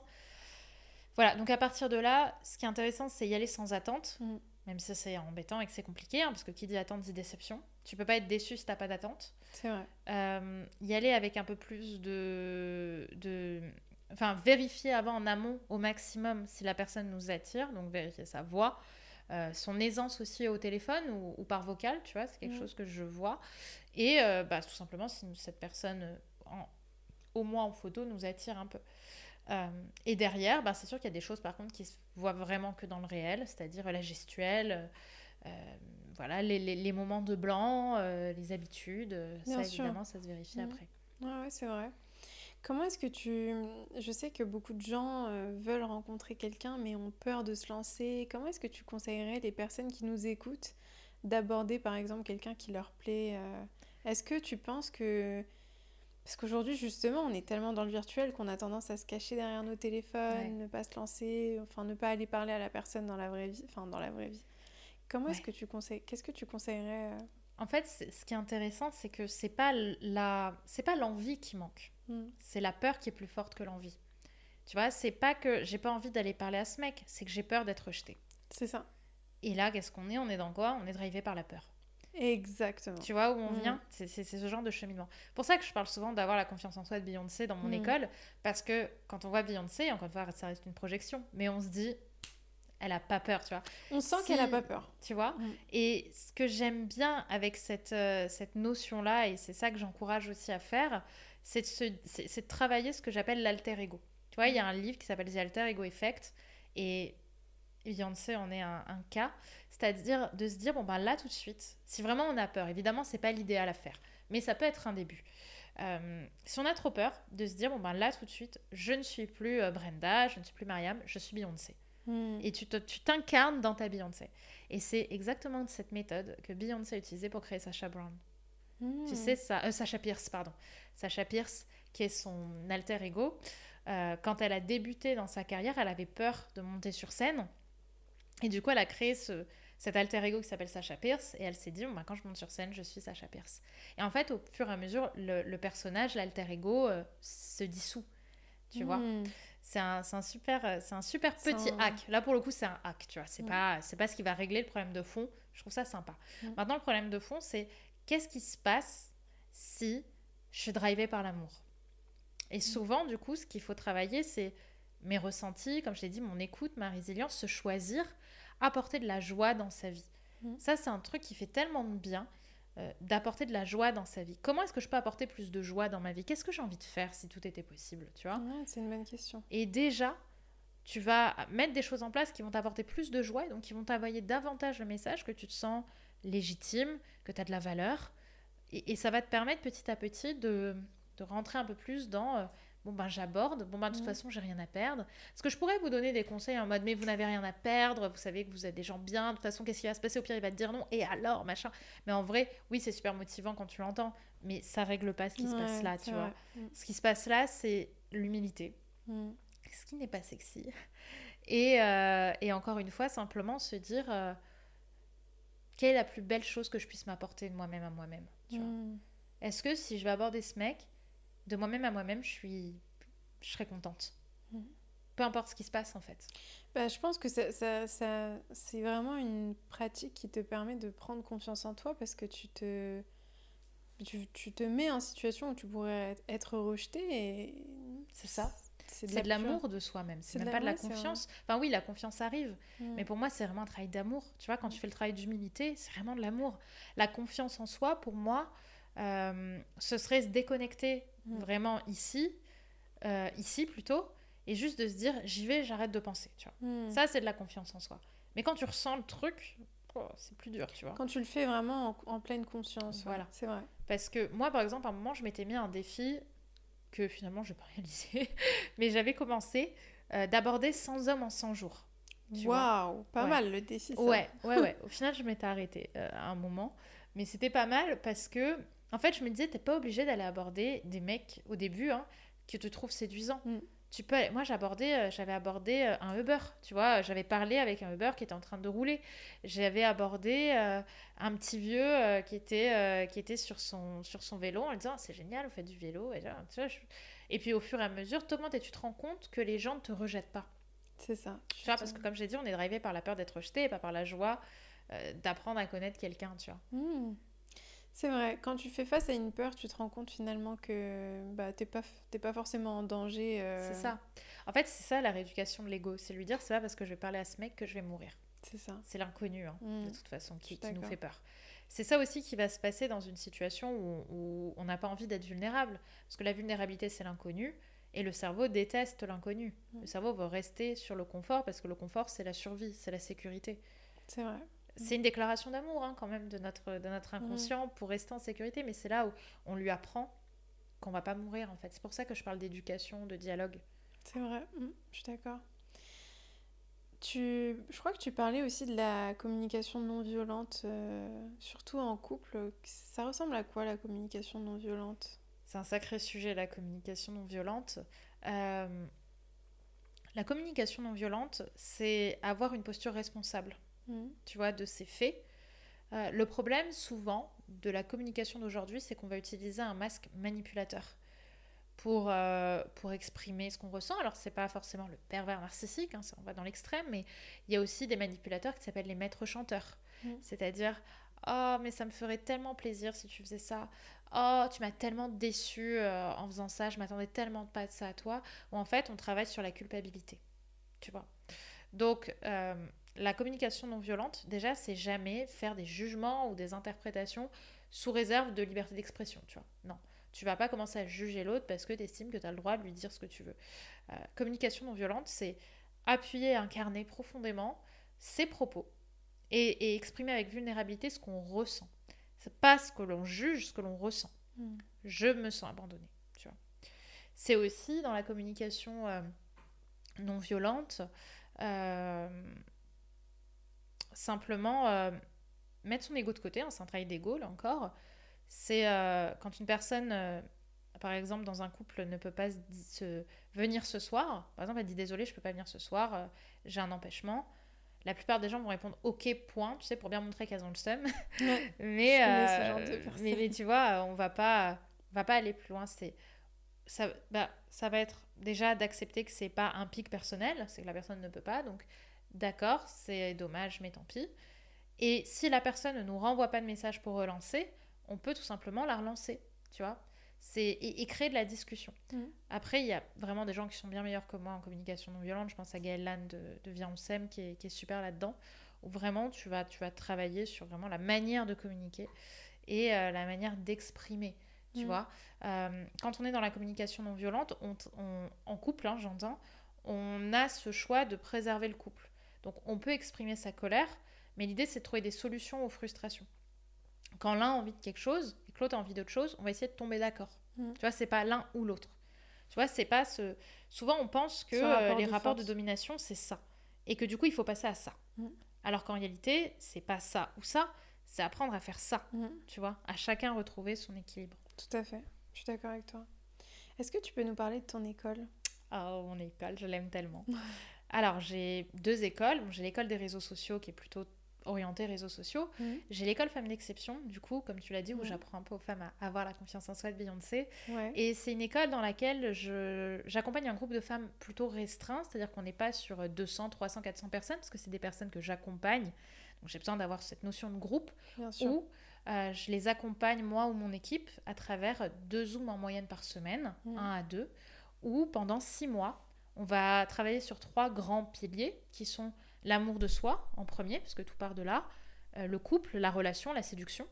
Voilà, donc à partir de là, ce qui est intéressant, c'est y aller sans attente, mm. même si c'est embêtant et que c'est compliqué, hein, parce que qui dit attente dit déception. Tu peux pas être déçu si t'as pas d'attente. C'est vrai. Euh, y aller avec un peu plus de, de... Enfin, vérifier avant en amont au maximum si la personne nous attire, donc vérifier sa voix, euh, son aisance aussi au téléphone ou, par vocal, tu vois, c'est quelque mm. chose que je vois. Et euh, bah, tout simplement, si cette personne, au moins en photo, nous attire un peu. Euh, et derrière, bah, c'est sûr qu'il y a des choses par contre qui se voient vraiment que dans le réel, c'est-à-dire la gestuelle, euh, voilà, les, les, moments de blanc, euh, les habitudes. ça, évidemment, ça se vérifie mmh. après. Ouais, c'est vrai. Comment est-ce que tu... Je sais que beaucoup de gens veulent rencontrer quelqu'un mais ont peur de se lancer. Comment est-ce que tu conseillerais les personnes qui nous écoutent d'aborder par exemple quelqu'un qui leur plaît Est-ce que tu penses que parce qu'aujourd'hui, justement, on est tellement dans le virtuel qu'on a tendance à se cacher derrière nos téléphones, ne pas se lancer, enfin ne pas aller parler à la personne dans la vraie vie. Enfin, dans la vraie vie. Comment est-ce que tu conseilles Qu'est-ce que tu conseillerais euh? En fait, ce qui est intéressant, c'est que c'est pas la, c'est pas l'envie qui manque. Hmm. C'est la peur qui est plus forte que l'envie. Tu vois, c'est pas que j'ai pas envie d'aller parler à ce mec, c'est que j'ai peur d'être rejetée. C'est ça. Et là, qu'est-ce qu'on est? On est dans quoi? On est drivé par la peur. Exactement. Tu vois où on mm. vient? C'est ce genre de cheminement. pour ça que je parle souvent d'avoir la confiance en soi de Beyoncé dans mon mm. école, parce que quand on voit Beyoncé, encore une fois, ça reste une projection, mais on se dit, elle a pas peur, tu vois. On sent qu'elle a pas peur. Tu vois mm. Et ce que j'aime bien avec cette, euh, cette notion-là, et c'est ça que j'encourage aussi à faire, c'est de, de, travailler ce que j'appelle l'alter ego. Tu vois, il y a un livre qui s'appelle The Alter Ego Effect, et Beyoncé en est un, un cas, c'est-à-dire de se dire, bon ben là tout de suite, si vraiment on a peur, évidemment c'est pas l'idéal à faire, mais ça peut être un début. Euh, si on a trop peur, de se dire, bon ben là tout de suite, je ne suis plus euh, Brenda, je ne suis plus Mariam, je suis Beyoncé. Hmm. Et tu t'incarnes dans ta Beyoncé. Et c'est exactement cette méthode que Beyoncé a utilisée pour créer Sacha Brown. Hmm. Tu sais, ça, euh, Sacha Pierce, pardon. Sacha Pierce, qui est son alter ego. quand elle a débuté dans sa carrière, elle avait peur de monter sur scène et du coup, elle a créé ce, cet alter ego qui s'appelle Sacha Pierce et elle s'est dit, bah, quand je monte sur scène, je suis Sacha Pierce. Et en fait, au fur et à mesure, le, personnage, l'alter ego, euh, se dissout. Tu vois hmm. c'est un, un, super, euh, c'est un super petit hack. Là, pour le coup, c'est un hack, tu vois. C'est pas, c'est pas ce qui va régler le problème de fond. Je trouve ça sympa. Maintenant, le problème de fond, c'est qu'est-ce qui se passe si je suis drivée par l'amour? Et souvent, du coup, ce qu'il faut travailler, c'est mes ressentis, comme je l'ai dit, mon écoute, ma résilience, se choisir, apporter de la joie dans sa vie. Mm. Ça, c'est un truc qui fait tellement de bien euh, d'apporter de la joie dans sa vie. Comment est-ce que je peux apporter plus de joie dans ma vie? Qu'est-ce que j'ai envie de faire si tout était possible, tu vois? Ouais, c'est une bonne question. Et déjà, tu vas mettre des choses en place qui vont t'apporter plus de joie et donc qui vont t'envoyer davantage le message que tu te sens légitime, que tu as de la valeur. Et, et ça va te permettre petit à petit de, de rentrer un peu plus dans euh, bon ben j'aborde, bon ben de toute Mhm. façon j'ai rien à perdre. Parce que je pourrais vous donner des conseils en mode mais vous n'avez rien à perdre, vous savez que vous êtes des gens bien, de toute façon qu'est-ce qui va se passer? Au pire il va te dire non et alors machin. Mais en vrai oui c'est super motivant quand tu l'entends, mais ça règle pas ce qui se passe là, tu vois. Mm. Ce qui se passe là c'est l'humilité, Mm. ce qui n'est pas sexy. Et, euh, et encore une fois simplement se dire euh, quelle est la plus belle chose que je puisse m'apporter de moi-même à moi-même. Mm. Est-ce que si je vais aborder ce mec, de moi-même à moi-même, je suis, je serais contente. Mhm. Peu importe ce qui se passe en fait. Bah, je pense que ça, ça, ça- c'est vraiment une pratique qui te permet de prendre confiance en toi parce que tu te, tu, tu te mets en situation où tu pourrais être- rejeté et C'est ça. C'est de l'amour de soi-même. C'est de même pas de la confiance. Enfin oui, la confiance arrive. Mm. Mais pour moi, c'est vraiment un travail d'amour. Tu vois, quand tu fais le travail d'humilité, c'est vraiment de l'amour. La confiance en soi, pour moi, euh, ce serait se déconnecter Mm. vraiment ici, euh, ici plutôt, et juste de se dire j'y vais, j'arrête de penser. Tu vois. Mm. Ça, c'est de la confiance en soi. Mais quand tu ressens le truc, oh, c'est plus dur, tu vois. Quand tu le fais vraiment en, en pleine conscience. ouais, Voilà. C'est vrai. Parce que moi, par exemple, à un moment, je m'étais mis un défi que finalement, je n'ai pas réalisé, mais j'avais commencé euh, d'aborder 100 hommes en 100 jours. Waouh, pas Ouais. mal le défi. Ça. Ouais, ouais, ouais. Au final, je m'étais arrêtée euh, à un moment. Mais c'était pas mal parce que, en fait, je me disais, t'es pas obligé d'aller aborder des mecs au début hein, qui te trouvent séduisants. Mm. Tu peux aller- Moi, j'abordais, euh, j'avais abordé euh, un Uber, tu vois. J'avais parlé avec un Uber qui était en train de rouler. J'avais abordé euh, un petit vieux euh, qui, était, euh, qui était sur son, sur son vélo en lui disant, c'est génial, vous faites du vélo. Et, là, tu vois, je- et puis, au fur et à mesure, t'augmentes et tu te rends compte que les gens ne te rejettent pas. C'est ça. Tu vois, parce que comme j'ai dit, on est drivé par la peur d'être rejeté et pas par la joie d'apprendre à connaître quelqu'un, tu vois. Hmm. C'est vrai, quand tu fais face à une peur, tu te rends compte finalement que bah, t'es pas, t'es pas forcément en danger. euh, C'est ça. En fait, c'est ça la rééducation de l'ego. C'est lui dire, c'est pas parce que je vais parler à ce mec que je vais mourir. C'est ça. C'est l'inconnu, hein, Mm. de toute façon, qui, qui nous fait peur. C'est ça aussi qui va se passer dans une situation où, où on n'a pas envie d'être vulnérable. Parce que la vulnérabilité, c'est l'inconnu. Et le cerveau déteste l'inconnu. Mm. Le cerveau veut rester sur le confort parce que le confort, c'est la survie, c'est la sécurité. C'est vrai. C'est une déclaration d'amour hein, quand même de notre, de notre inconscient pour rester en sécurité, mais c'est là où on lui apprend qu'on va pas mourir en fait. C'est pour ça que je parle d'éducation, de dialogue. C'est vrai. Hmm, Je suis d'accord. Tu... Je crois que tu parlais aussi de la communication non violente, euh, surtout en couple. Ça ressemble à quoi la communication non violente? C'est un sacré sujet la communication non violente. Euh, la communication non violente, c'est avoir une posture responsable, Hmm. tu vois, de ses faits. Euh, le problème souvent de la communication d'aujourd'hui, c'est qu'on va utiliser un masque manipulateur pour, euh, pour exprimer ce qu'on ressent. Alors, c'est pas forcément le pervers narcissique, hein, ça, on va dans l'extrême, mais il y a aussi des manipulateurs qui s'appellent les maîtres chanteurs. Mm. C'est-à-dire, oh, mais ça me ferait tellement plaisir si tu faisais ça. Oh, tu m'as tellement déçu euh, en faisant ça, je m'attendais tellement pas de ça à toi. Ou en fait, on travaille sur la culpabilité. Tu vois. Donc, euh, la communication non violente, déjà, c'est jamais faire des jugements ou des interprétations sous réserve de liberté d'expression, tu vois. Non. Tu vas pas commencer à juger l'autre parce que tu estimes que tu as le droit de lui dire ce que tu veux. Euh, communication non violente, c'est appuyer et incarner profondément ses propos et, et exprimer avec vulnérabilité ce qu'on ressent. C'est pas ce que l'on juge, ce que l'on ressent. Hmm. Je me sens abandonnée, tu vois. C'est aussi dans la communication euh, non violente, euh, simplement euh, mettre son ego de côté, hein, c'est un travail d'ego là encore. C'est euh, quand une personne, euh, par exemple dans un couple, ne peut pas se, venir ce soir, par exemple elle dit désolé, je peux pas venir ce soir, j'ai un empêchement. La plupart des gens vont répondre ok point, tu sais, pour bien montrer qu'elles ont le seum. Ouais. mais, ce genre de mais, mais tu vois, on va pas, on va pas aller plus loin. C'est ça, bah, ça va être déjà d'accepter que c'est pas un pic personnel, c'est que la personne ne peut pas. Donc d'accord, c'est dommage, mais tant pis. Et si la personne ne nous renvoie pas de message pour relancer, on peut tout simplement la relancer, tu vois. c'est et, créer de la discussion. Mm. Après, il y a vraiment des gens qui sont bien meilleurs que moi en communication non violente. Je pense à Gaëlle Lannes de, de Viens qui est, qui est super là-dedans. Où vraiment, tu vas, tu vas travailler sur vraiment la manière de communiquer et euh, la manière d'exprimer. Tu Mm. vois, Euh, quand on est dans la communication non violente, on, on- en couple, hein, j'entends, on a ce choix de préserver le couple. Donc, on peut exprimer sa colère, mais l'idée, c'est de trouver des solutions aux frustrations. Quand l'un a envie de quelque chose et que l'autre a envie d'autre chose, on va essayer de tomber d'accord. Mm. Tu vois, c'est pas l'un ou l'autre. Tu vois, c'est pas ce. Souvent, on pense que euh, rapport les de rapports de domination, c'est ça. Et que du coup, il faut passer à ça. Mm. Alors qu'en réalité, c'est pas ça ou ça, c'est apprendre à faire ça. Mm. Tu vois, à chacun retrouver son équilibre. Tout à fait. Je suis d'accord avec toi. Est-ce que tu peux nous parler de ton école? Oh, mon école, je l'aime tellement. Alors, j'ai deux écoles. Bon, j'ai l'école des réseaux sociaux qui est plutôt orientée réseaux sociaux. Mhm. J'ai l'école Femmes d'Exception, du coup, comme tu l'as dit, où j'apprends un peu aux femmes à avoir la confiance en soi de Beyoncé. Ouais. Et c'est une école dans laquelle je, j'accompagne un groupe de femmes plutôt restreint, c'est-à-dire qu'on n'est pas sur 200, 300, 400 personnes, parce que c'est des personnes que j'accompagne. Donc j'ai besoin d'avoir cette notion de groupe où euh, je les accompagne, moi ou mon équipe, à travers deux Zooms en moyenne par semaine, Mhm. un à deux, où pendant six mois, on va travailler sur trois grands piliers qui sont l'amour de soi en premier, parce que tout part de là, euh, le couple, la relation, la séduction,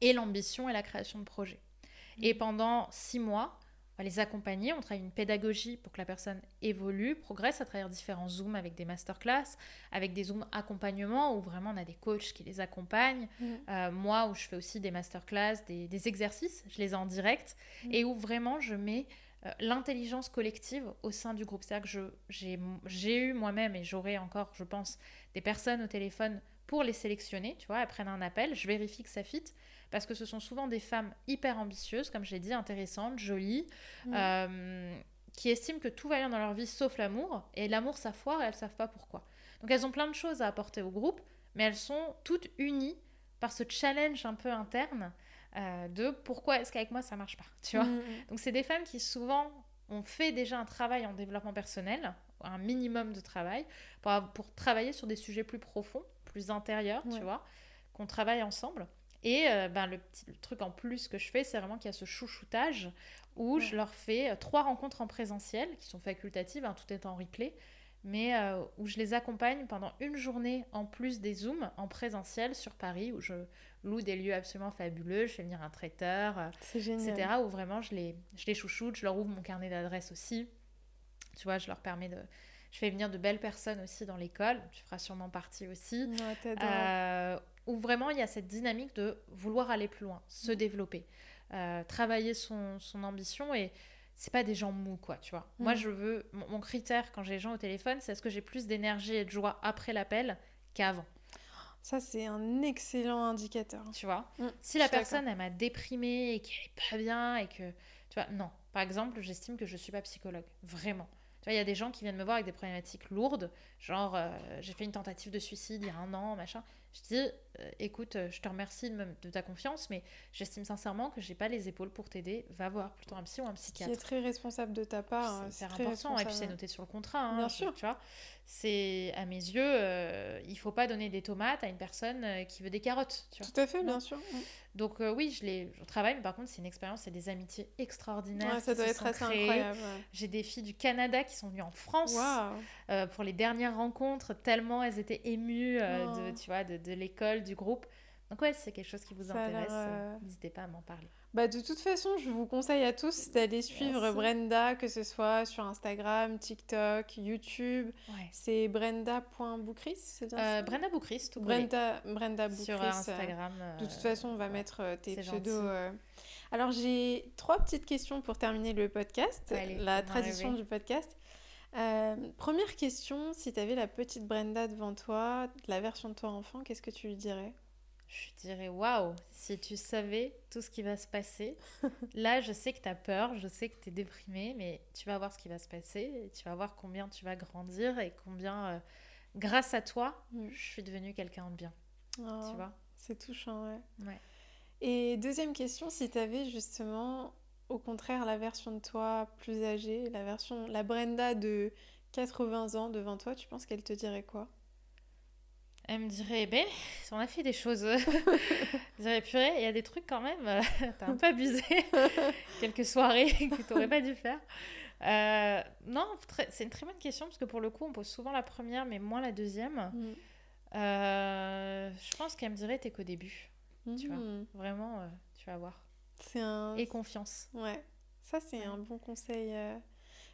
et l'ambition et la création de projets. Et pendant six mois, on va les accompagner, on travaille une pédagogie pour que la personne évolue, progresse à travers différents Zooms avec des masterclass, avec des Zooms accompagnement où vraiment on a des coachs qui les accompagnent. Mhm. Euh, moi, où je fais aussi des masterclass, des, des exercices, je les ai en direct, Mhm. et où vraiment je mets l'intelligence collective au sein du groupe. C'est-à-dire que j'ai eu moi-même, et j'aurai encore, je pense, des personnes au téléphone pour les sélectionner, tu vois, elles prennent un appel, je vérifie que ça fit, parce que ce sont souvent des femmes hyper ambitieuses, comme je l'ai dit, intéressantes, jolies, Mhm. euh, qui estiment que tout va bien dans leur vie sauf l'amour, et l'amour ça foire et elles savent pas pourquoi. Donc elles ont plein de choses à apporter au groupe, mais elles sont toutes unies par ce challenge un peu interne euh, de pourquoi est-ce qu'avec moi ça marche pas, tu vois. Mhm. Donc c'est des femmes qui souvent ont fait déjà un travail en développement personnel, un minimum de travail, pour, pour travailler sur des sujets plus profonds, plus intérieurs, Ouais. tu vois, qu'on travaille ensemble. Et euh, ben, le, petit, le truc en plus que je fais, c'est vraiment qu'il y a ce chouchoutage où Ouais. je leur fais euh, trois rencontres en présentiel, qui sont facultatives, hein, tout est en replay, mais euh, où je les accompagne pendant une journée en plus des Zooms en présentiel sur Paris, où je loue des lieux absolument fabuleux, je fais venir un traiteur, euh, etc. Où vraiment je les, je les chouchoute, je leur ouvre mon carnet d'adresses aussi. Tu vois, je leur permets de... Je fais venir de belles personnes aussi dans l'école, tu feras sûrement partie aussi. Ouais. Euh, où vraiment il y a cette dynamique de vouloir aller plus loin, se développer, euh, travailler son, son ambition et c'est pas des gens mous quoi, tu vois. Moi Mm. je veux, mon, mon critère quand j'ai les gens au téléphone, c'est est-ce que j'ai plus d'énergie et de joie après l'appel qu'avant, Ça, c'est un excellent indicateur. tu vois? Mm, Si la personne elle m'a déprimée et qu'elle est pas bien et que, tu vois, non. Par exemple, j'estime que je suis pas psychologue, vraiment. Tu vois, il y a des gens qui viennent me voir avec des problématiques lourdes, genre euh, j'ai fait une tentative de suicide il y a un an, machin. Je dis, euh, écoute, euh, je te remercie de, me- de ta confiance, mais j'estime sincèrement que j'ai pas les épaules pour t'aider. Va voir plutôt un psy ou un Ce qui psychiatre. est très responsable de ta part. hein, C'est hyper très important, et puis c'est noté sur le contrat. hein, Bien sûr. Tu vois, c'est à mes yeux, euh, il faut pas donner des tomates à une personne euh, qui veut des carottes. Tu vois. Tout à fait, bien sûr. Donc euh, oui, je, les, je travaille, mais par contre, c'est une expérience, c'est des amitiés extraordinaires. Ouais, ça doit être assez créées. incroyable. ouais. J'ai des filles du Canada qui sont venues en France pour les dernières rencontres, tellement elles étaient émues de, Oh. tu vois, de, de l'école, du groupe. Donc ouais, si c'est quelque chose qui vous Ça intéresse, euh, euh, n'hésitez pas à m'en parler. Bah, de toute façon, je vous conseille à tous d'aller suivre Merci. Brenda, que ce soit sur Instagram, TikTok, YouTube. Ouais. C'est brenda.boucris, c'est bien Euh, ça? Brenda Boucris, tout collé. Brenda, Brenda Boucris. sur euh, Instagram. De toute façon, on va ouais. mettre tes pseudos. Alors, j'ai trois petites questions pour terminer le podcast, Allez, la tradition du podcast. Euh, première question, si tu avais la petite Brenda devant toi, la version de toi enfant, qu'est-ce que tu lui dirais? Je dirais, waouh, si tu savais tout ce qui va se passer. Là, je sais que tu as peur, je sais que tu es déprimée, mais tu vas voir ce qui va se passer. Et tu vas voir combien tu vas grandir et combien, euh, grâce à toi, Mm. je suis devenue quelqu'un de bien. Oh, Tu vois C'est touchant, ouais. Ouais. Et deuxième question, si tu avais justement, au contraire, la version de toi plus âgée, la version, la Brenda de 80 ans devant toi, tu penses qu'elle te dirait quoi? Elle me dirait, ben, on a fait des choses. Je dirais, purée, il y a des trucs quand même, euh, t'as un peu abusé. Quelques soirées que t'aurais pas dû faire. Euh, non, c'est une très bonne question parce que pour le coup, on pose souvent la première, mais moins la deuxième. Mm. Euh, je pense qu'elle me dirait, t'es qu'au début. Tu vois, mm. vraiment, tu vas voir. Un... Et confiance. Ouais, ça c'est un bon conseil.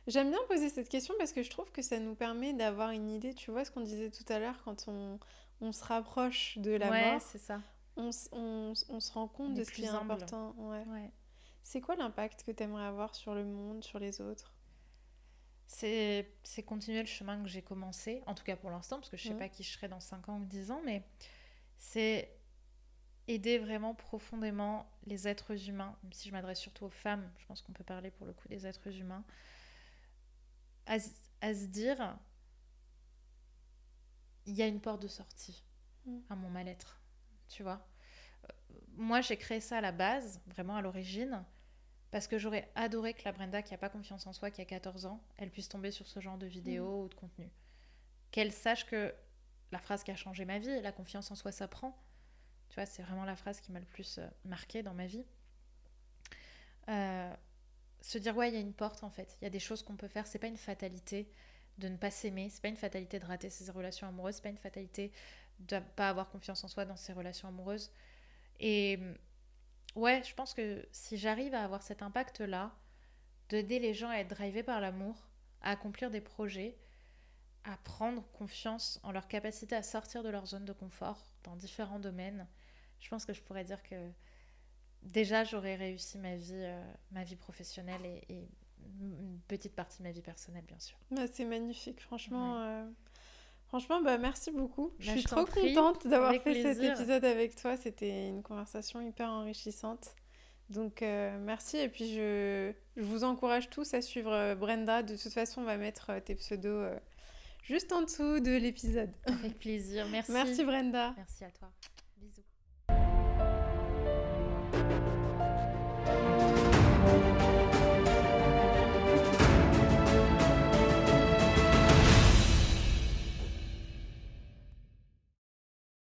J'aime bien poser cette question parce que je trouve que ça nous permet d'avoir une idée, tu vois ce qu'on disait tout à l'heure, quand on, on, se rapproche de la ouais, mort, c'est ça. On, on, on, se rend compte de ce qui est important. Ouais. ouais. C'est quoi l'impact que tu aimerais avoir sur le monde, sur les autres? C'est continuer le chemin que j'ai commencé, en tout cas pour l'instant, parce que je sais mmh. pas qui je serai dans 5 ans ou 10 ans, mais c'est aider vraiment profondément les êtres humains, même si je m'adresse surtout aux femmes, je pense qu'on peut parler pour le coup des êtres humains, à, se dire il y a une porte de sortie mm. à mon mal-être, tu vois. Euh, moi, j'ai créé ça à la base, vraiment à l'origine, parce que j'aurais adoré que la Brenda qui n'a pas confiance en soi, qui a 14 ans, elle puisse tomber sur ce genre de vidéo mm. ou de contenu. Qu'elle sache que la phrase qui a changé ma vie, la confiance en soi s'apprend. C'est vraiment la phrase qui m'a le plus euh, marqué dans ma vie. Euh, se dire ouais il y a une porte en fait. Il y a des choses qu'on peut faire. C'est pas une fatalité de ne pas s'aimer. C'est pas une fatalité de rater ses relations amoureuses. C'est pas une fatalité de ne pas avoir confiance en soi dans ses relations amoureuses. Et ouais je pense que si j'arrive à avoir cet impact là d'aider les gens à être drivés par l'amour à accomplir des projets à prendre confiance en leur capacité à sortir de leur zone de confort dans différents domaines je pense que je pourrais dire que déjà j'aurais réussi ma vie, euh, ma vie professionnelle et, une petite partie de ma vie personnelle, bien sûr. Bah, c'est magnifique, franchement. Euh, franchement, bah, merci beaucoup. je bah, suis trop contente d'avoir fait cet épisode avec toi. C'était une conversation hyper enrichissante. Donc euh, merci et puis je, je, vous encourage tous à suivre Brenda. De toute façon, on va mettre tes pseudos juste en dessous de l'épisode. Avec plaisir, merci. Merci Brenda. Merci à toi.